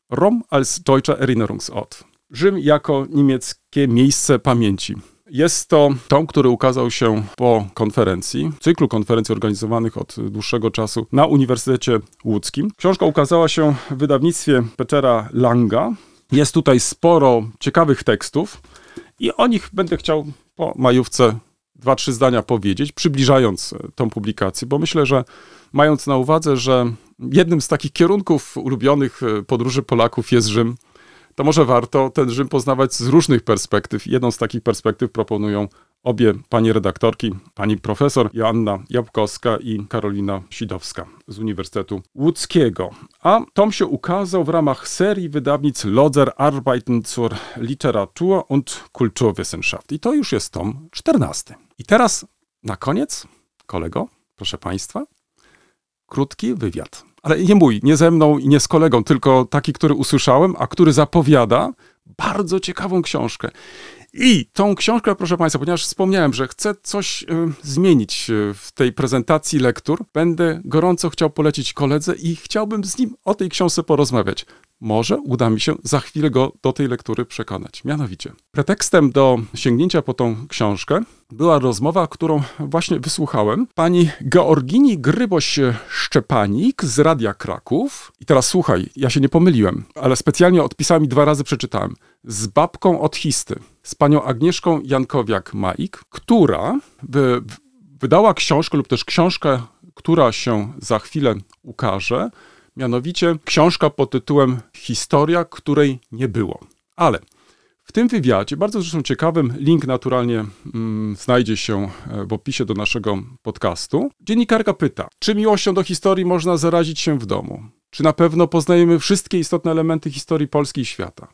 Rom als deutscher Erinnerungsort. Rzym jako niemieckie miejsce pamięci. Jest to tom, który ukazał się po konferencji, cyklu konferencji organizowanych od dłuższego czasu na Uniwersytecie Łódzkim. Książka ukazała się w wydawnictwie Petera Langa. Jest tutaj sporo ciekawych tekstów i o nich będę chciał po majówce dwa, trzy zdania powiedzieć, przybliżając e, tą publikację, bo myślę, że mając na uwadze, że jednym z takich kierunków ulubionych e, podróży Polaków jest Rzym, to może warto ten Rzym poznawać z różnych perspektyw. Jedną z takich perspektyw proponują obie pani redaktorki, pani profesor Joanna Jabłkowska i Karolina Sidowska z Uniwersytetu Łódzkiego. A tom się ukazał w ramach serii wydawnic Lodzer Arbeiten zur Literatur und Kulturwissenschaft. I to już jest tom 14. I teraz na koniec, kolego, proszę państwa, krótki wywiad. Ale nie mój, nie ze mną i nie z kolegą, tylko taki, który usłyszałem, a który zapowiada bardzo ciekawą książkę. I tą książkę, proszę Państwa, ponieważ wspomniałem, że chcę coś y, zmienić y, w tej prezentacji lektur, będę gorąco chciał polecić koledze i chciałbym z nim o tej książce porozmawiać. Może uda mi się za chwilę go do tej lektury przekonać. Mianowicie, pretekstem do sięgnięcia po tą książkę była rozmowa, którą właśnie wysłuchałem pani Georgini Gryboś-Szczepanik z Radia Kraków. I teraz słuchaj, ja się nie pomyliłem, ale specjalnie odpisami dwa razy przeczytałem. Z babką od Histy, z panią Agnieszką Jankowiak-Maik, która wy, wydała książkę lub też książkę, która się za chwilę ukaże, mianowicie książka pod tytułem Historia, której nie było. Ale w tym wywiadzie, bardzo zresztą ciekawym, link naturalnie mm, znajdzie się w opisie do naszego podcastu. Dziennikarka pyta, czy miłością do historii można zarazić się w domu? Czy na pewno poznajemy wszystkie istotne elementy historii Polski i świata?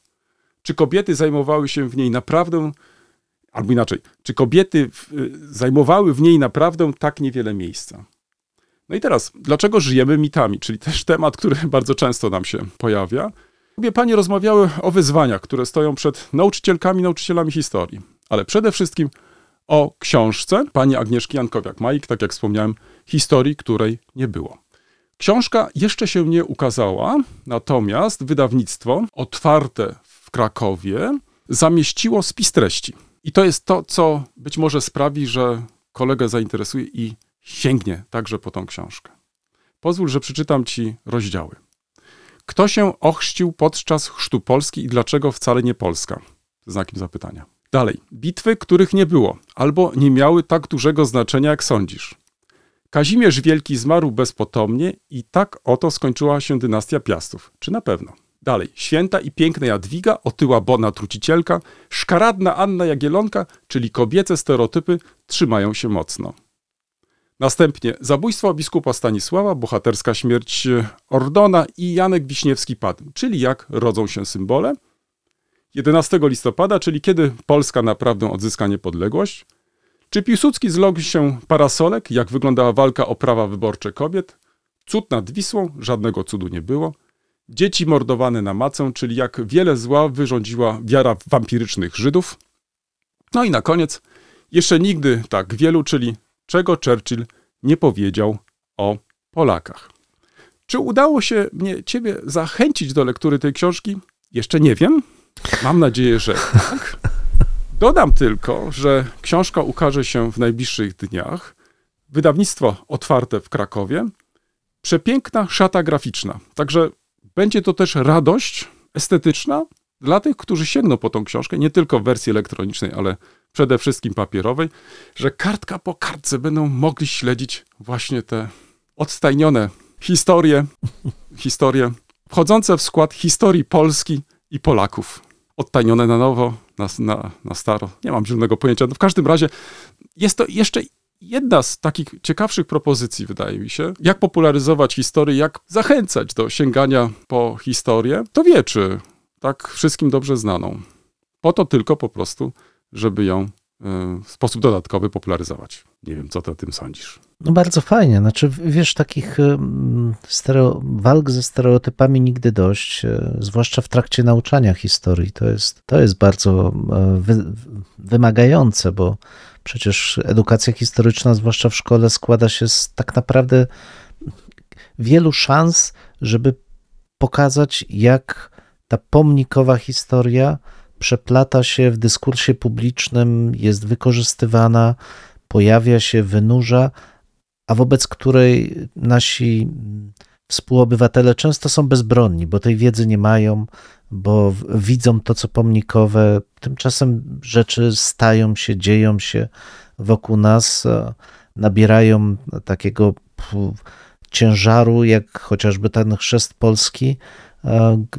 Czy kobiety zajmowały się w niej naprawdę, albo inaczej, czy kobiety w, zajmowały w niej naprawdę tak niewiele miejsca? No i teraz, dlaczego żyjemy mitami? Czyli też temat, który bardzo często nam się pojawia. Obie panie rozmawiały o wyzwaniach, które stoją przed nauczycielkami, nauczycielami historii, ale przede wszystkim o książce pani Agnieszki Jankowiak-Majik, tak jak wspomniałem, historii, której nie było. Książka jeszcze się nie ukazała, natomiast wydawnictwo otwarte w Krakowie zamieściło spis treści. I to jest to, co być może sprawi, że kolegę zainteresuje i sięgnie także po tą książkę. Pozwól, że przeczytam ci rozdziały. Kto się ochrzcił podczas chrztu Polski i dlaczego wcale nie Polska? Znakiem zapytania. Dalej. Bitwy, których nie było, albo nie miały tak dużego znaczenia, jak sądzisz. Kazimierz Wielki zmarł bezpotomnie i tak oto skończyła się dynastia Piastów. Czy na pewno? Dalej. Święta i piękna Jadwiga, otyła Bona trucicielka, szkaradna Anna Jagielonka, czyli kobiece stereotypy trzymają się mocno. Następnie zabójstwo biskupa Stanisława, bohaterska śmierć Ordona i Janek Wiśniewski padł, czyli jak rodzą się symbole. 11 listopada, czyli kiedy Polska naprawdę odzyska niepodległość. Czy Piłsudski zlogł się parasolek, jak wyglądała walka o prawa wyborcze kobiet? Cud nad Wisłą, żadnego cudu nie było. Dzieci mordowane na macę, czyli jak wiele zła wyrządziła wiara wampirycznych Żydów. No i na koniec, jeszcze nigdy tak wielu, czyli czego Churchill nie powiedział o Polakach. Czy udało się mnie ciebie zachęcić do lektury tej książki? Jeszcze nie wiem. Mam nadzieję, że tak. Dodam tylko, że książka ukaże się w najbliższych dniach. Wydawnictwo otwarte w Krakowie. Przepiękna szata graficzna. Także będzie to też radość estetyczna dla tych, którzy sięgną po tą książkę, nie tylko w wersji elektronicznej, ale przede wszystkim papierowej, że kartka po kartce będą mogli śledzić właśnie te odstajnione historie, historie wchodzące w skład historii Polski i Polaków. Odtajnione na nowo, na, na, na staro. Nie mam zielonego pojęcia. No w każdym razie jest to jeszcze jedna z takich ciekawszych propozycji, wydaje mi się, jak popularyzować historię, jak zachęcać do sięgania po historię, to wieczy, tak wszystkim dobrze znaną. Po to tylko po prostu, żeby ją y, w sposób dodatkowy popularyzować. Nie wiem, co ty o tym sądzisz. No bardzo fajnie. Znaczy, wiesz, takich em, stereo, walk ze stereotypami nigdy dość, e, zwłaszcza w trakcie nauczania historii. To jest, to jest bardzo e, wy, wymagające, bo przecież edukacja historyczna, zwłaszcza w szkole, składa się z tak naprawdę wielu szans, żeby pokazać, jak ta pomnikowa historia przeplata się w dyskursie publicznym, jest wykorzystywana, pojawia się, wynurza, a wobec której nasi współobywatele często są bezbronni, bo tej wiedzy nie mają, bo widzą to, co pomnikowe. Tymczasem rzeczy stają się, dzieją się wokół nas, nabierają takiego ciężaru, jak chociażby ten chrzest polski,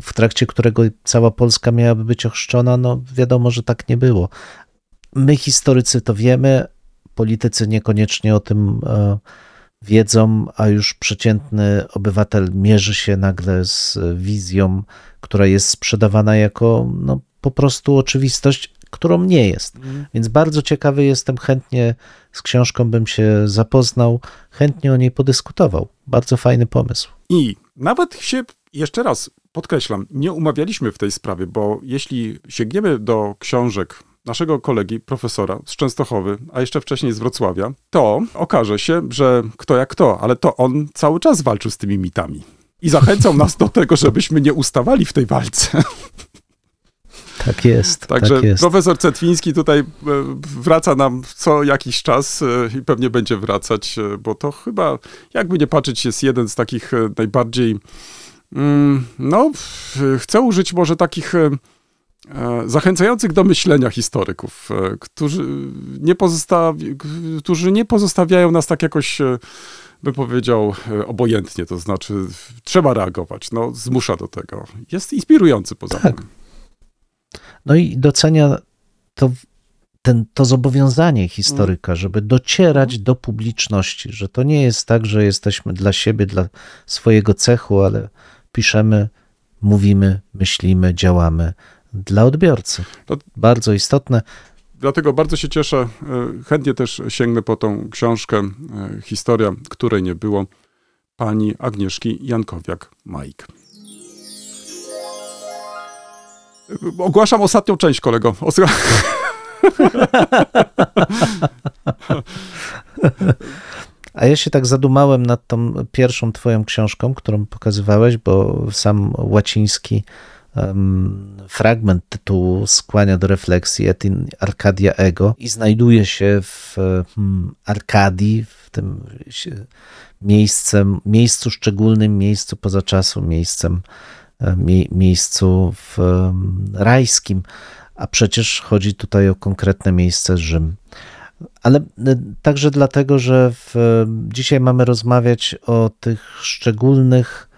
w trakcie którego cała Polska miałaby być ochrzczona. No wiadomo, że tak nie było. My, historycy, to wiemy, politycy niekoniecznie o tym e, wiedzą, a już przeciętny obywatel mierzy się nagle z wizją, która jest sprzedawana jako no, po prostu oczywistość, którą nie jest. Więc bardzo ciekawy jestem, chętnie z książką bym się zapoznał, chętnie o niej podyskutował. Bardzo fajny pomysł. I nawet się, jeszcze raz podkreślam, nie umawialiśmy w tej sprawie, bo jeśli sięgniemy do książek naszego kolegi, profesora z Częstochowy, a jeszcze wcześniej z Wrocławia, to okaże się, że kto jak kto, ale to on cały czas walczył z tymi mitami. I zachęcał nas do tego, żebyśmy nie ustawali w tej walce. Tak jest. Także tak jest. profesor Cetwiński tutaj e, wraca nam co jakiś czas e, i pewnie będzie wracać, e, bo to chyba, jakby nie patrzeć, jest jeden z takich najbardziej, no, f- chcę użyć może takich e, e, zachęcających do myślenia historyków, e, którzy nie, pozostawi, którzy nie pozostawiają nas tak jakoś, bym powiedział, obojętnie, to znaczy trzeba reagować, no, zmusza do tego. Jest inspirujący poza Tak. tym. No i docenia to, ten, to zobowiązanie historyka, żeby docierać do publiczności, że to nie jest tak, że jesteśmy dla siebie, dla swojego cechu, ale piszemy, mówimy, myślimy, działamy dla odbiorcy. To- Bardzo istotne. Dlatego bardzo się cieszę. e, Chętnie też sięgnę po tą książkę e, Historia, której nie było pani Agnieszki Jankowiak-Majk. E, Ogłaszam ostatnią część, kolego. Os- A ja się tak zadumałem nad tą pierwszą twoją książką, którą pokazywałeś, bo sam łaciński em, fragment tytułu skłania do refleksji et in Arcadia ego i znajduje się w hmm, Arkadii, w tym miejscem, miejscu szczególnym, miejscu poza czasu, miejscem, e, mie, miejscu w rajskim, a przecież chodzi tutaj o konkretne miejsce Rzym. Ale y, także dlatego, że w, dzisiaj mamy rozmawiać o tych szczególnych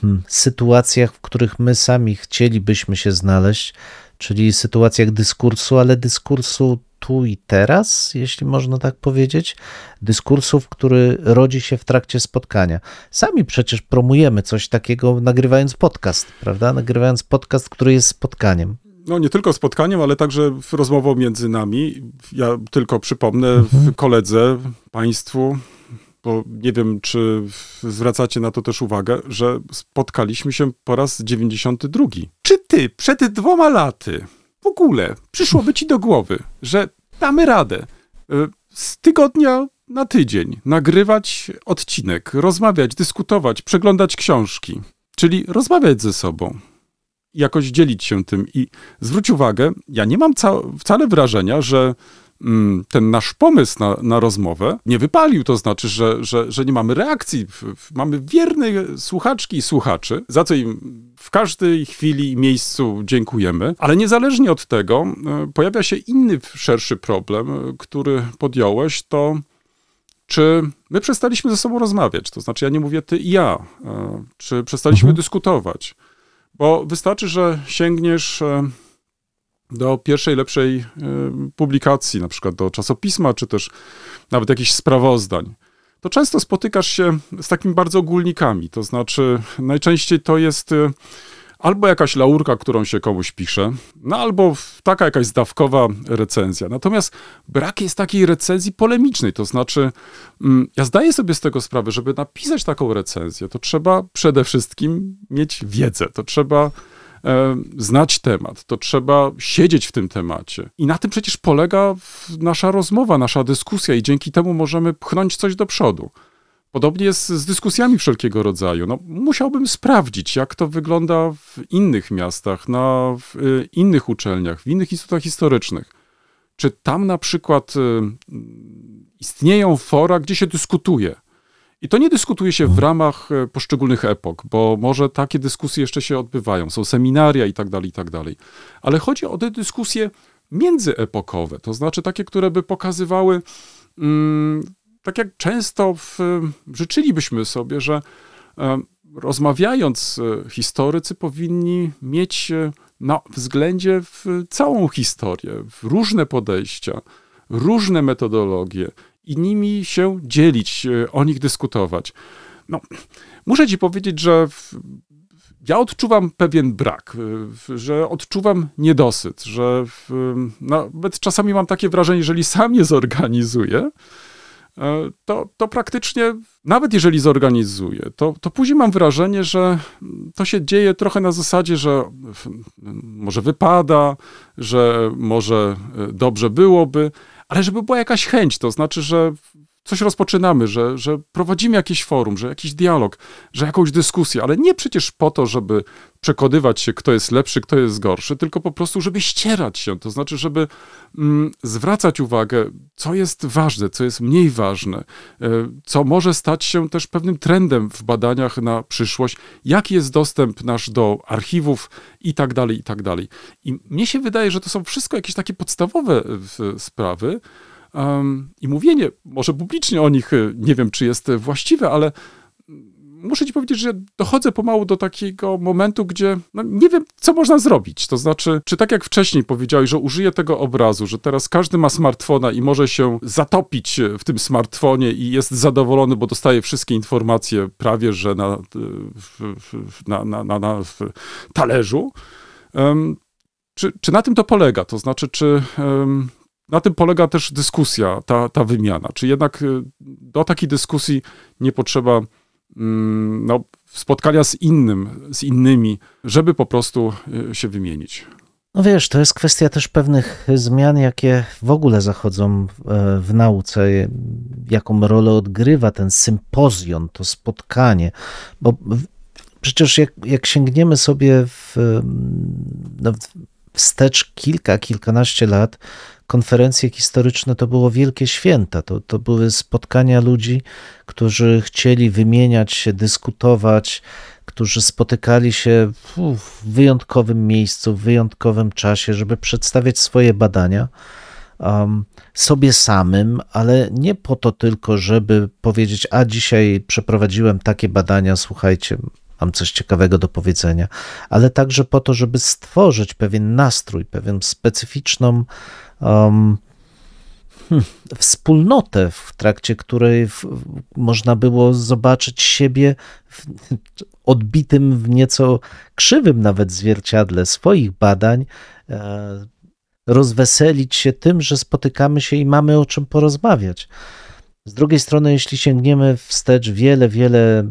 hmm, sytuacjach, w których my sami chcielibyśmy się znaleźć, czyli sytuacjach dyskursu, ale dyskursu tu i teraz, jeśli można tak powiedzieć, dyskursów, który rodzi się w trakcie spotkania. Sami przecież promujemy coś takiego, nagrywając podcast, prawda? Nagrywając podcast, który jest spotkaniem. No nie tylko spotkaniem, ale także rozmową między nami. Ja tylko przypomnę w koledze, państwu, bo nie wiem, czy zwracacie na to też uwagę, że spotkaliśmy się po raz 92. Czy ty przed dwoma laty w ogóle przyszłoby ci do głowy, że damy radę y, z tygodnia na tydzień nagrywać odcinek, rozmawiać, dyskutować, przeglądać książki, czyli rozmawiać ze sobą jakoś dzielić się tym. I zwróć uwagę, ja nie mam ca wcale wrażenia, że mm, ten nasz pomysł na, na rozmowę nie wypalił. To znaczy, że, że, że nie mamy reakcji. Mamy wierne słuchaczki i słuchaczy, za co im w każdej chwili i miejscu dziękujemy. Ale niezależnie od tego, e, pojawia się inny szerszy problem, e, który podjąłeś, to czy my przestaliśmy ze sobą rozmawiać? To znaczy, ja nie mówię ty i ja. e, Czy przestaliśmy Mhm. dyskutować? Bo wystarczy, że sięgniesz e, do pierwszej, lepszej y, publikacji, na przykład do czasopisma, czy też nawet jakichś sprawozdań, to często spotykasz się z takimi bardzo ogólnikami. To znaczy, najczęściej to jest y, albo jakaś laurka, którą się komuś pisze, no albo taka jakaś zdawkowa recenzja. Natomiast brak jest takiej recenzji polemicznej, to znaczy mm, ja zdaję sobie z tego sprawę, żeby napisać taką recenzję, to trzeba przede wszystkim mieć wiedzę, to trzeba e, znać temat, to trzeba siedzieć w tym temacie. I na tym przecież polega nasza rozmowa, nasza dyskusja i dzięki temu możemy pchnąć coś do przodu. Podobnie jest z dyskusjami wszelkiego rodzaju. No, musiałbym sprawdzić, jak to wygląda w innych miastach, na w y, innych uczelniach, w innych instytutach historycznych. Czy tam na przykład y, istnieją fora, gdzie się dyskutuje? I to nie dyskutuje się w ramach y, poszczególnych epok, bo może takie dyskusje jeszcze się odbywają, są seminaria i tak dalej, i tak dalej. Ale chodzi o te dyskusje międzyepokowe, to znaczy takie, które by pokazywały mm, tak jak często w, życzylibyśmy sobie, że e, rozmawiając, e, historycy powinni mieć e, na względzie całą historię, różne podejścia, różne metodologie i nimi się dzielić, o nich dyskutować. No, muszę ci powiedzieć, że ja odczuwam pewien brak, że odczuwam niedosyt, że nawet czasami mam takie wrażenie, jeżeli sam je zorganizuję, E, to, to praktycznie, nawet jeżeli zorganizuję, to, to później mam wrażenie, że to się dzieje trochę na zasadzie, że może wypada, że może e, dobrze byłoby, ale żeby była jakaś chęć, to znaczy, że coś rozpoczynamy, że, że prowadzimy jakieś forum, że jakiś dialog, że jakąś dyskusję, ale nie przecież po to, żeby przekonywać się, kto jest lepszy, kto jest gorszy, tylko po prostu, żeby ścierać się, to znaczy, żeby mm, zwracać uwagę, co jest ważne, co jest mniej ważne, e, co może stać się też pewnym trendem w badaniach na przyszłość, jaki jest dostęp nasz do archiwów i tak dalej, i tak dalej. I mnie się wydaje, że to są wszystko jakieś takie podstawowe sprawy, Um, I mówienie może publicznie o nich, y, nie wiem, czy jest właściwe, ale muszę ci powiedzieć, że dochodzę pomału do takiego momentu, gdzie no, nie wiem, co można zrobić. To znaczy, czy tak jak wcześniej powiedziałeś, że użyję tego obrazu, że teraz każdy ma smartfona i może się zatopić w tym smartfonie i jest zadowolony, bo dostaje wszystkie informacje prawie, że na, na, na, na, na talerzu. Um, czy, czy na tym to polega? To znaczy, czy um, na tym polega też dyskusja, ta, ta wymiana. Czy jednak y, do takiej dyskusji nie potrzeba mm, no, spotkania z innym, z innymi, żeby po prostu y, się wymienić? No wiesz, to jest kwestia też pewnych zmian, jakie w ogóle zachodzą e, w nauce, jaką rolę odgrywa ten sympozjon, to spotkanie, bo przecież jak, jak sięgniemy sobie w, no, wstecz kilka, kilkanaście lat, konferencje historyczne to było wielkie święta. To, to były spotkania ludzi, którzy chcieli wymieniać się, dyskutować, którzy spotykali się w wyjątkowym miejscu, w wyjątkowym czasie, żeby przedstawiać swoje badania. Um, sobie samym, ale nie po to tylko, żeby powiedzieć, a dzisiaj przeprowadziłem takie badania, słuchajcie, mam coś ciekawego do powiedzenia, ale także po to, żeby stworzyć pewien nastrój, pewien specyficzną um, wspólnotę, w trakcie której w, można było zobaczyć siebie w, odbitym w nieco krzywym nawet zwierciadle swoich badań, e, rozweselić się tym, że spotykamy się i mamy o czym porozmawiać. Z drugiej strony, jeśli sięgniemy wstecz wiele, wiele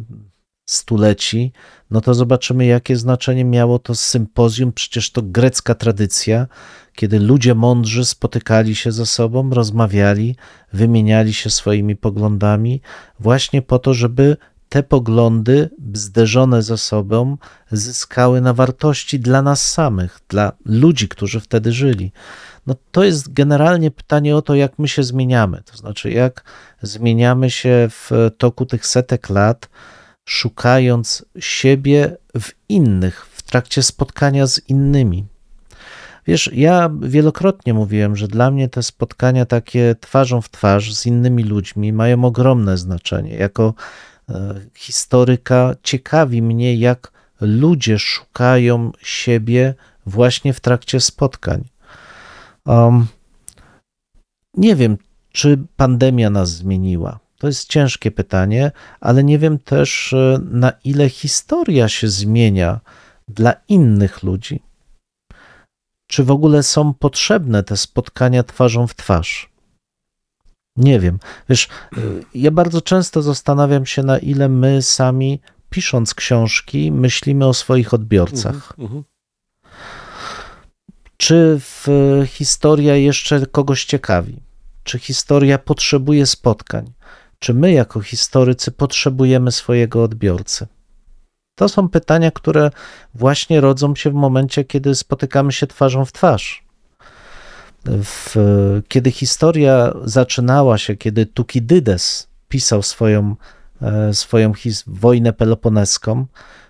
stuleci, no to zobaczymy, jakie znaczenie miało to sympozjum. Przecież to grecka tradycja, kiedy ludzie mądrzy spotykali się ze sobą, rozmawiali, wymieniali się swoimi poglądami, właśnie po to, żeby te poglądy zderzone ze sobą zyskały na wartości dla nas samych, dla ludzi, którzy wtedy żyli. No to jest generalnie pytanie o to, jak my się zmieniamy, to znaczy jak zmieniamy się w toku tych setek lat, szukając siebie w innych, w trakcie spotkania z innymi. Wiesz, ja wielokrotnie mówiłem, że dla mnie te spotkania takie twarzą w twarz z innymi ludźmi mają ogromne znaczenie. Jako e, historyka ciekawi mnie, jak ludzie szukają siebie właśnie w trakcie spotkań. Um, nie wiem, czy pandemia nas zmieniła. To jest ciężkie pytanie, ale nie wiem też, e, na ile historia się zmienia dla innych ludzi. Czy w ogóle są potrzebne te spotkania twarzą w twarz? Nie wiem. Wiesz, e, ja bardzo często zastanawiam się, na ile my sami, pisząc książki, myślimy o swoich odbiorcach. Mhm, mhm. Czy w, historia jeszcze kogoś ciekawi? Czy historia potrzebuje spotkań? Czy my, jako historycy, potrzebujemy swojego odbiorcy? To są pytania, które właśnie rodzą się w momencie, kiedy spotykamy się twarzą w twarz. W, kiedy historia zaczynała się, kiedy Tukidydes pisał swoją, e, swoją his, wojnę peloponeską,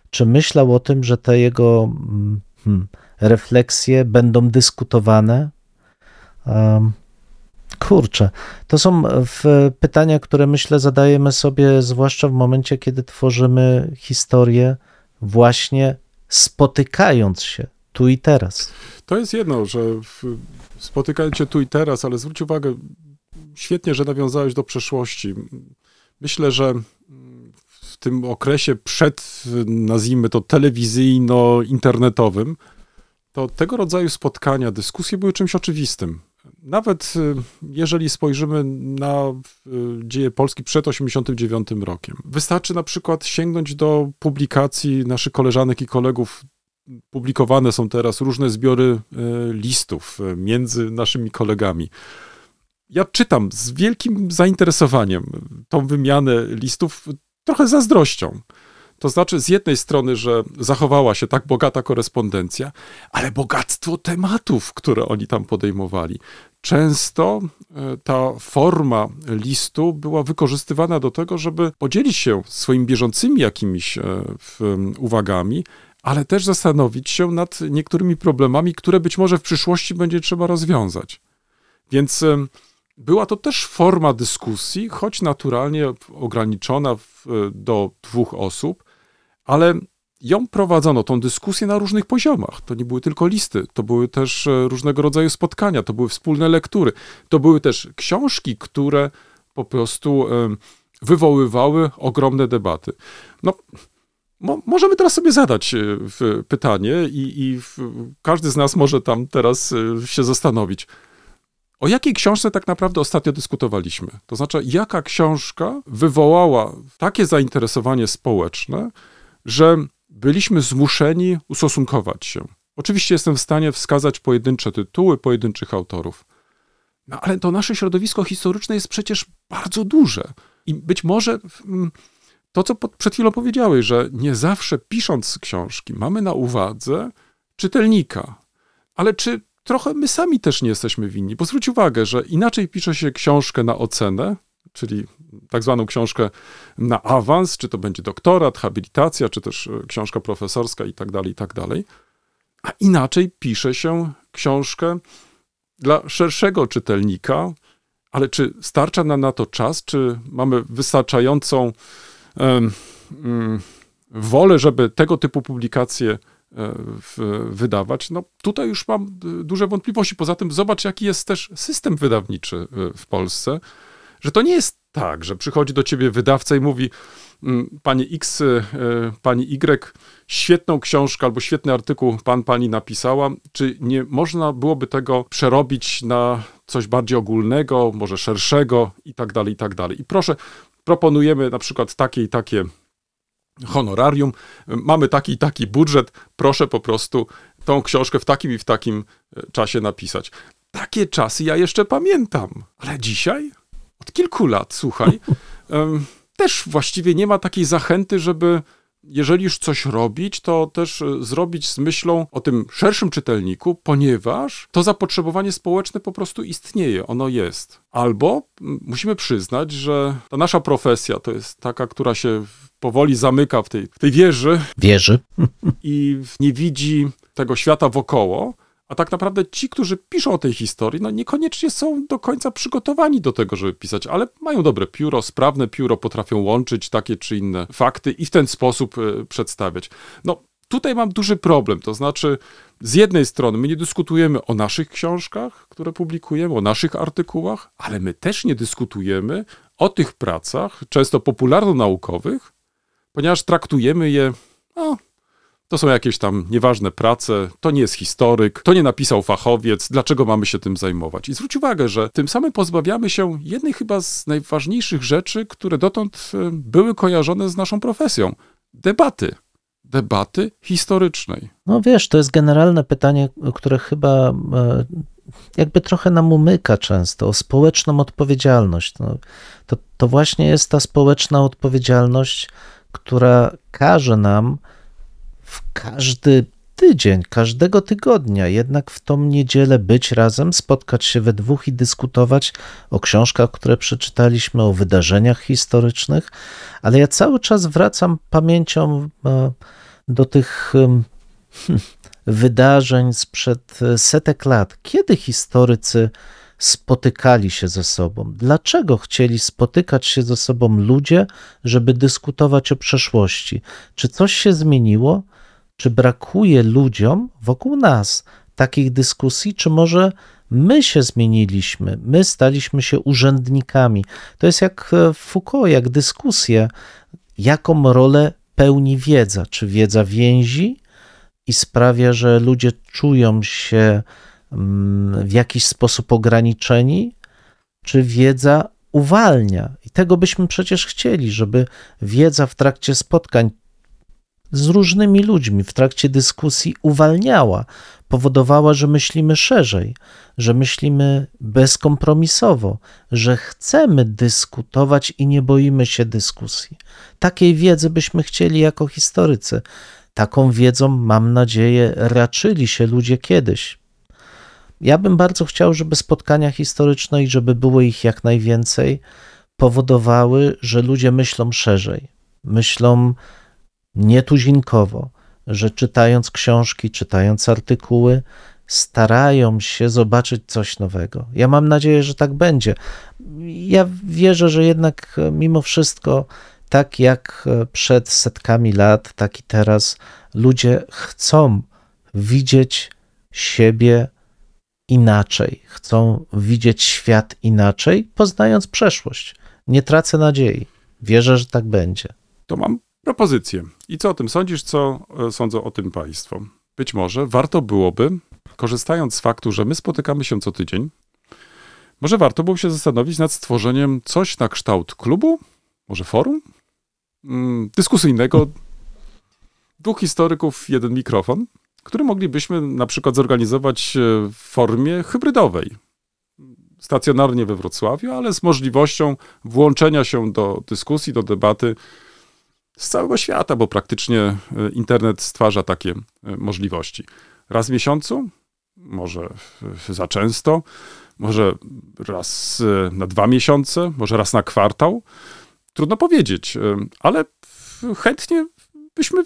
czy myślał o tym, że te jego mm, hmm, refleksje będą dyskutowane? Um, kurczę, to są w, pytania, które myślę zadajemy sobie, zwłaszcza w momencie, kiedy tworzymy historię, właśnie spotykając się tu i teraz. To jest jedno, że spotykając się tu i teraz, ale zwróć uwagę, świetnie, że nawiązałeś do przeszłości. Myślę, że w tym okresie przed, nazwijmy to, telewizyjno-internetowym, to tego rodzaju spotkania, dyskusje były czymś oczywistym. Nawet y, jeżeli spojrzymy na y, dzieje Polski przed 1989 rokiem, wystarczy na przykład sięgnąć do publikacji naszych koleżanek i kolegów. Publikowane są teraz różne zbiory y, listów między naszymi kolegami. Ja czytam z wielkim zainteresowaniem tą wymianę listów, trochę zazdrością. To znaczy, z jednej strony, że zachowała się tak bogata korespondencja, ale bogactwo tematów, które oni tam podejmowali. Często e, ta forma listu była wykorzystywana do tego, żeby podzielić się swoimi bieżącymi jakimiś e, uwagami, ale też zastanowić się nad niektórymi problemami, które być może w przyszłości będzie trzeba rozwiązać. Więc e, była to też forma dyskusji, choć naturalnie ograniczona do dwóch osób, ale ją prowadzono, tą dyskusję na różnych poziomach. To nie były tylko listy, to były też e, różnego rodzaju spotkania, to były wspólne lektury, to były też książki, które po prostu wywoływały ogromne debaty. No, mo możemy teraz sobie zadać e, pytanie i, i każdy z nas może tam teraz e, się zastanowić. O jakiej książce tak naprawdę ostatnio dyskutowaliśmy? To znaczy, jaka książka wywołała takie zainteresowanie społeczne, że byliśmy zmuszeni ustosunkować się. Oczywiście jestem w stanie wskazać pojedyncze tytuły, pojedynczych autorów. No ale to nasze środowisko historyczne jest przecież bardzo duże. I być może mm, to, co przed chwilą powiedziałeś, że nie zawsze pisząc książki mamy na uwadze czytelnika. Ale czy trochę my sami też nie jesteśmy winni? Bo zwróć uwagę, że inaczej pisze się książkę na ocenę, czyli tak zwaną książkę na awans, czy to będzie doktorat, habilitacja, czy też e, książka profesorska i tak dalej, i tak dalej. A inaczej pisze się książkę dla szerszego czytelnika, ale czy starcza nam na to czas, czy mamy wystarczającą um, um, wolę, żeby tego typu publikacje e, w, wydawać? No tutaj już mam e, duże wątpliwości. Poza tym zobacz, jaki jest też system wydawniczy w Polsce że to nie jest tak, że przychodzi do ciebie wydawca i mówi, mm, pani X, e, pani Y, świetną książkę albo świetny artykuł pan, pani napisała, czy nie można byłoby tego przerobić na coś bardziej ogólnego, może szerszego i tak dalej, i tak dalej. I proszę, proponujemy na przykład takie i takie honorarium, mamy taki i taki budżet, proszę po prostu tą książkę w takim i w takim e, czasie napisać. Takie czasy ja jeszcze pamiętam, ale dzisiaj od kilku lat, słuchaj, też właściwie nie ma takiej zachęty, żeby jeżeli już coś robić, to też e, zrobić z myślą o tym szerszym czytelniku, ponieważ to zapotrzebowanie społeczne po prostu istnieje, ono jest. Albo musimy przyznać, że ta nasza profesja to jest taka, która się powoli zamyka w tej, w tej wieży. Wieży. I nie widzi tego świata wokoło. A tak naprawdę ci, którzy piszą o tej historii, no niekoniecznie są do końca przygotowani do tego, żeby pisać, ale mają dobre pióro, sprawne pióro, potrafią łączyć takie czy inne fakty i w ten sposób y, przedstawiać. No, tutaj mam duży problem. To znaczy, z jednej strony my nie dyskutujemy o naszych książkach, które publikujemy, o naszych artykułach, ale my też nie dyskutujemy o tych pracach, często popularno-naukowych, ponieważ traktujemy je, no, to są jakieś tam nieważne prace, to nie jest historyk, to nie napisał fachowiec, dlaczego mamy się tym zajmować? I zwróć uwagę, że tym samym pozbawiamy się jednej chyba z najważniejszych rzeczy, które dotąd e, były kojarzone z naszą profesją debaty. Debaty historycznej. No wiesz, to jest generalne pytanie, które chyba e, jakby trochę nam umyka często, o społeczną odpowiedzialność. No, to, to właśnie jest ta społeczna odpowiedzialność, która każe nam w każdy tydzień, każdego tygodnia, jednak w tą niedzielę być razem, spotkać się we dwóch i dyskutować o książkach, które przeczytaliśmy, o wydarzeniach historycznych, ale ja cały czas wracam pamięcią e, do tych wydarzeń sprzed setek lat, kiedy historycy spotykali się ze sobą. Dlaczego chcieli spotykać się ze sobą ludzie, żeby dyskutować o przeszłości? Czy coś się zmieniło? Czy brakuje ludziom wokół nas takich dyskusji, czy może my się zmieniliśmy, my staliśmy się urzędnikami? To jest jak w Foucault, jak dyskusje, jaką rolę pełni wiedza. Czy wiedza więzi i sprawia, że ludzie czują się mm, w jakiś sposób ograniczeni, czy wiedza uwalnia? I tego byśmy przecież chcieli, żeby wiedza w trakcie spotkań z różnymi ludźmi w trakcie dyskusji uwalniała, powodowała, że myślimy szerzej, że myślimy bezkompromisowo, że chcemy dyskutować i nie boimy się dyskusji. Takiej wiedzy byśmy chcieli jako historycy. Taką wiedzą, mam nadzieję, raczyli się ludzie kiedyś. Ja bym bardzo chciał, żeby spotkania historyczne i żeby było ich jak najwięcej, powodowały, że ludzie myślą szerzej, myślą nietuzinkowo, że czytając książki, czytając artykuły, starają się zobaczyć coś nowego. Ja mam nadzieję, że tak będzie. Ja wierzę, że jednak mimo wszystko, tak jak przed setkami lat, tak i teraz, ludzie chcą widzieć siebie inaczej, chcą widzieć świat inaczej, poznając przeszłość. Nie tracę nadziei. Wierzę, że tak będzie. To mam propozycję. I co o tym sądzisz, co e, sądzą o tym państwo? Być może warto byłoby, korzystając z faktu, że my spotykamy się co tydzień, może warto było się zastanowić nad stworzeniem coś na kształt klubu, może forum mm, dyskusyjnego, dwóch historyków, jeden mikrofon, który moglibyśmy na przykład zorganizować e, w formie hybrydowej. Stacjonarnie we Wrocławiu, ale z możliwością włączenia się do dyskusji, do debaty z całego świata, bo praktycznie e, internet stwarza takie e, możliwości. Raz w miesiącu, może za często, może raz e, na dwa miesiące, może raz na kwartał. Trudno powiedzieć, ale chętnie byśmy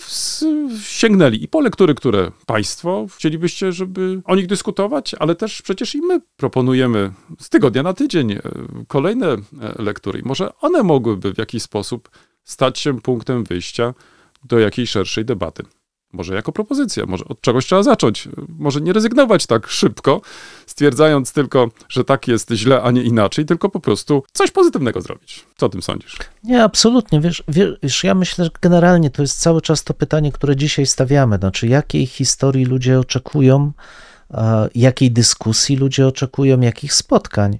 sięgnęli i po lektury, które Państwo chcielibyście, żeby o nich dyskutować, ale też przecież i my proponujemy z tygodnia na tydzień kolejne lektury. Może one mogłyby w jakiś sposób stać się punktem wyjścia do jakiejś szerszej debaty. Może jako propozycja, może od czegoś trzeba zacząć, może nie rezygnować tak szybko, stwierdzając tylko, że tak jest źle, a nie inaczej, tylko po prostu coś pozytywnego zrobić. Co o tym sądzisz? Nie, absolutnie. Wiesz, wiesz, ja myślę, że generalnie to jest cały czas to pytanie, które dzisiaj stawiamy. Znaczy, jakiej historii ludzie oczekują, jakiej dyskusji ludzie oczekują, jakich spotkań.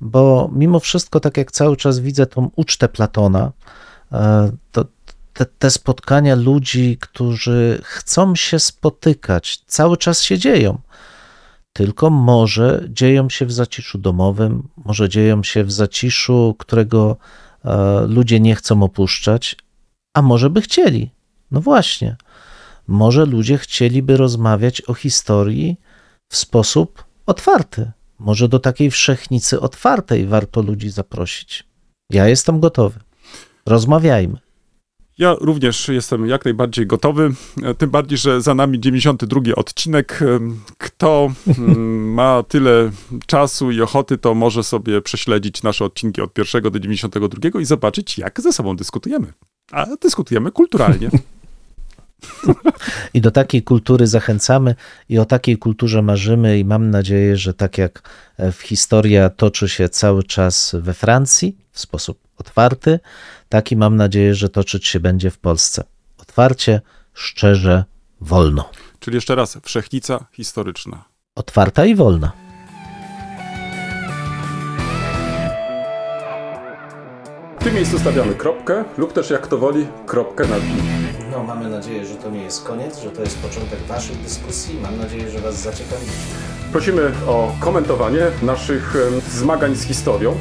Bo mimo wszystko, tak jak cały czas widzę tą ucztę Platona, to te, te, spotkania ludzi, którzy chcą się spotykać, cały czas się dzieją. Tylko może dzieją się w zaciszu domowym, może dzieją się w zaciszu, którego e, ludzie nie chcą opuszczać, a może by chcieli. No właśnie. Może ludzie chcieliby rozmawiać o historii w sposób otwarty. Może do takiej wszechnicy otwartej warto ludzi zaprosić. Ja jestem gotowy. Rozmawiajmy. Ja również jestem jak najbardziej gotowy, e, tym bardziej, że za nami 92 odcinek. E, kto mm, ma tyle czasu i ochoty, to może sobie prześledzić nasze odcinki od pierwszego do 92 i zobaczyć, jak ze sobą dyskutujemy. A dyskutujemy kulturalnie. I do takiej kultury zachęcamy i o takiej kulturze marzymy i mam nadzieję, że tak jak e, w historia toczy się cały czas we Francji w sposób otwarty, tak i mam nadzieję, że toczyć się będzie w Polsce. Otwarcie, szczerze, wolno. Czyli jeszcze raz, wszechnica historyczna. Otwarta i wolna. W tym miejscu stawiamy kropkę lub też jak kto woli, kropkę nad i. No, mamy nadzieję, że to nie jest koniec, że to jest początek Waszych dyskusji. Mam nadzieję, że Was zaciekawi. Prosimy o komentowanie naszych zmagań z historią.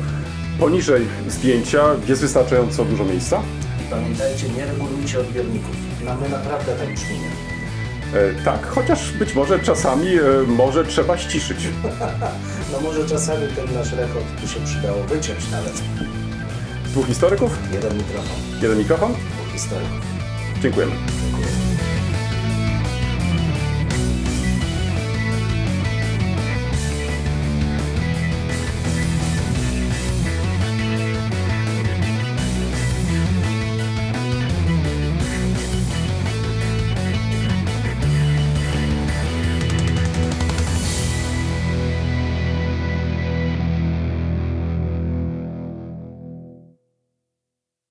Poniżej zdjęcia jest wystarczająco dużo miejsca. Pamiętajcie, nie regulujcie odbiorników. Mamy naprawdę tak brzmienie. E, tak, chociaż być może czasami e, może trzeba ściszyć. No może czasami ten nasz rekord tu się przydało wyciąć nawet. Dwóch historyków, Jeden mikrofon, jeden mikrofon. dwóch historyków. Dziękujemy. Dziękuję.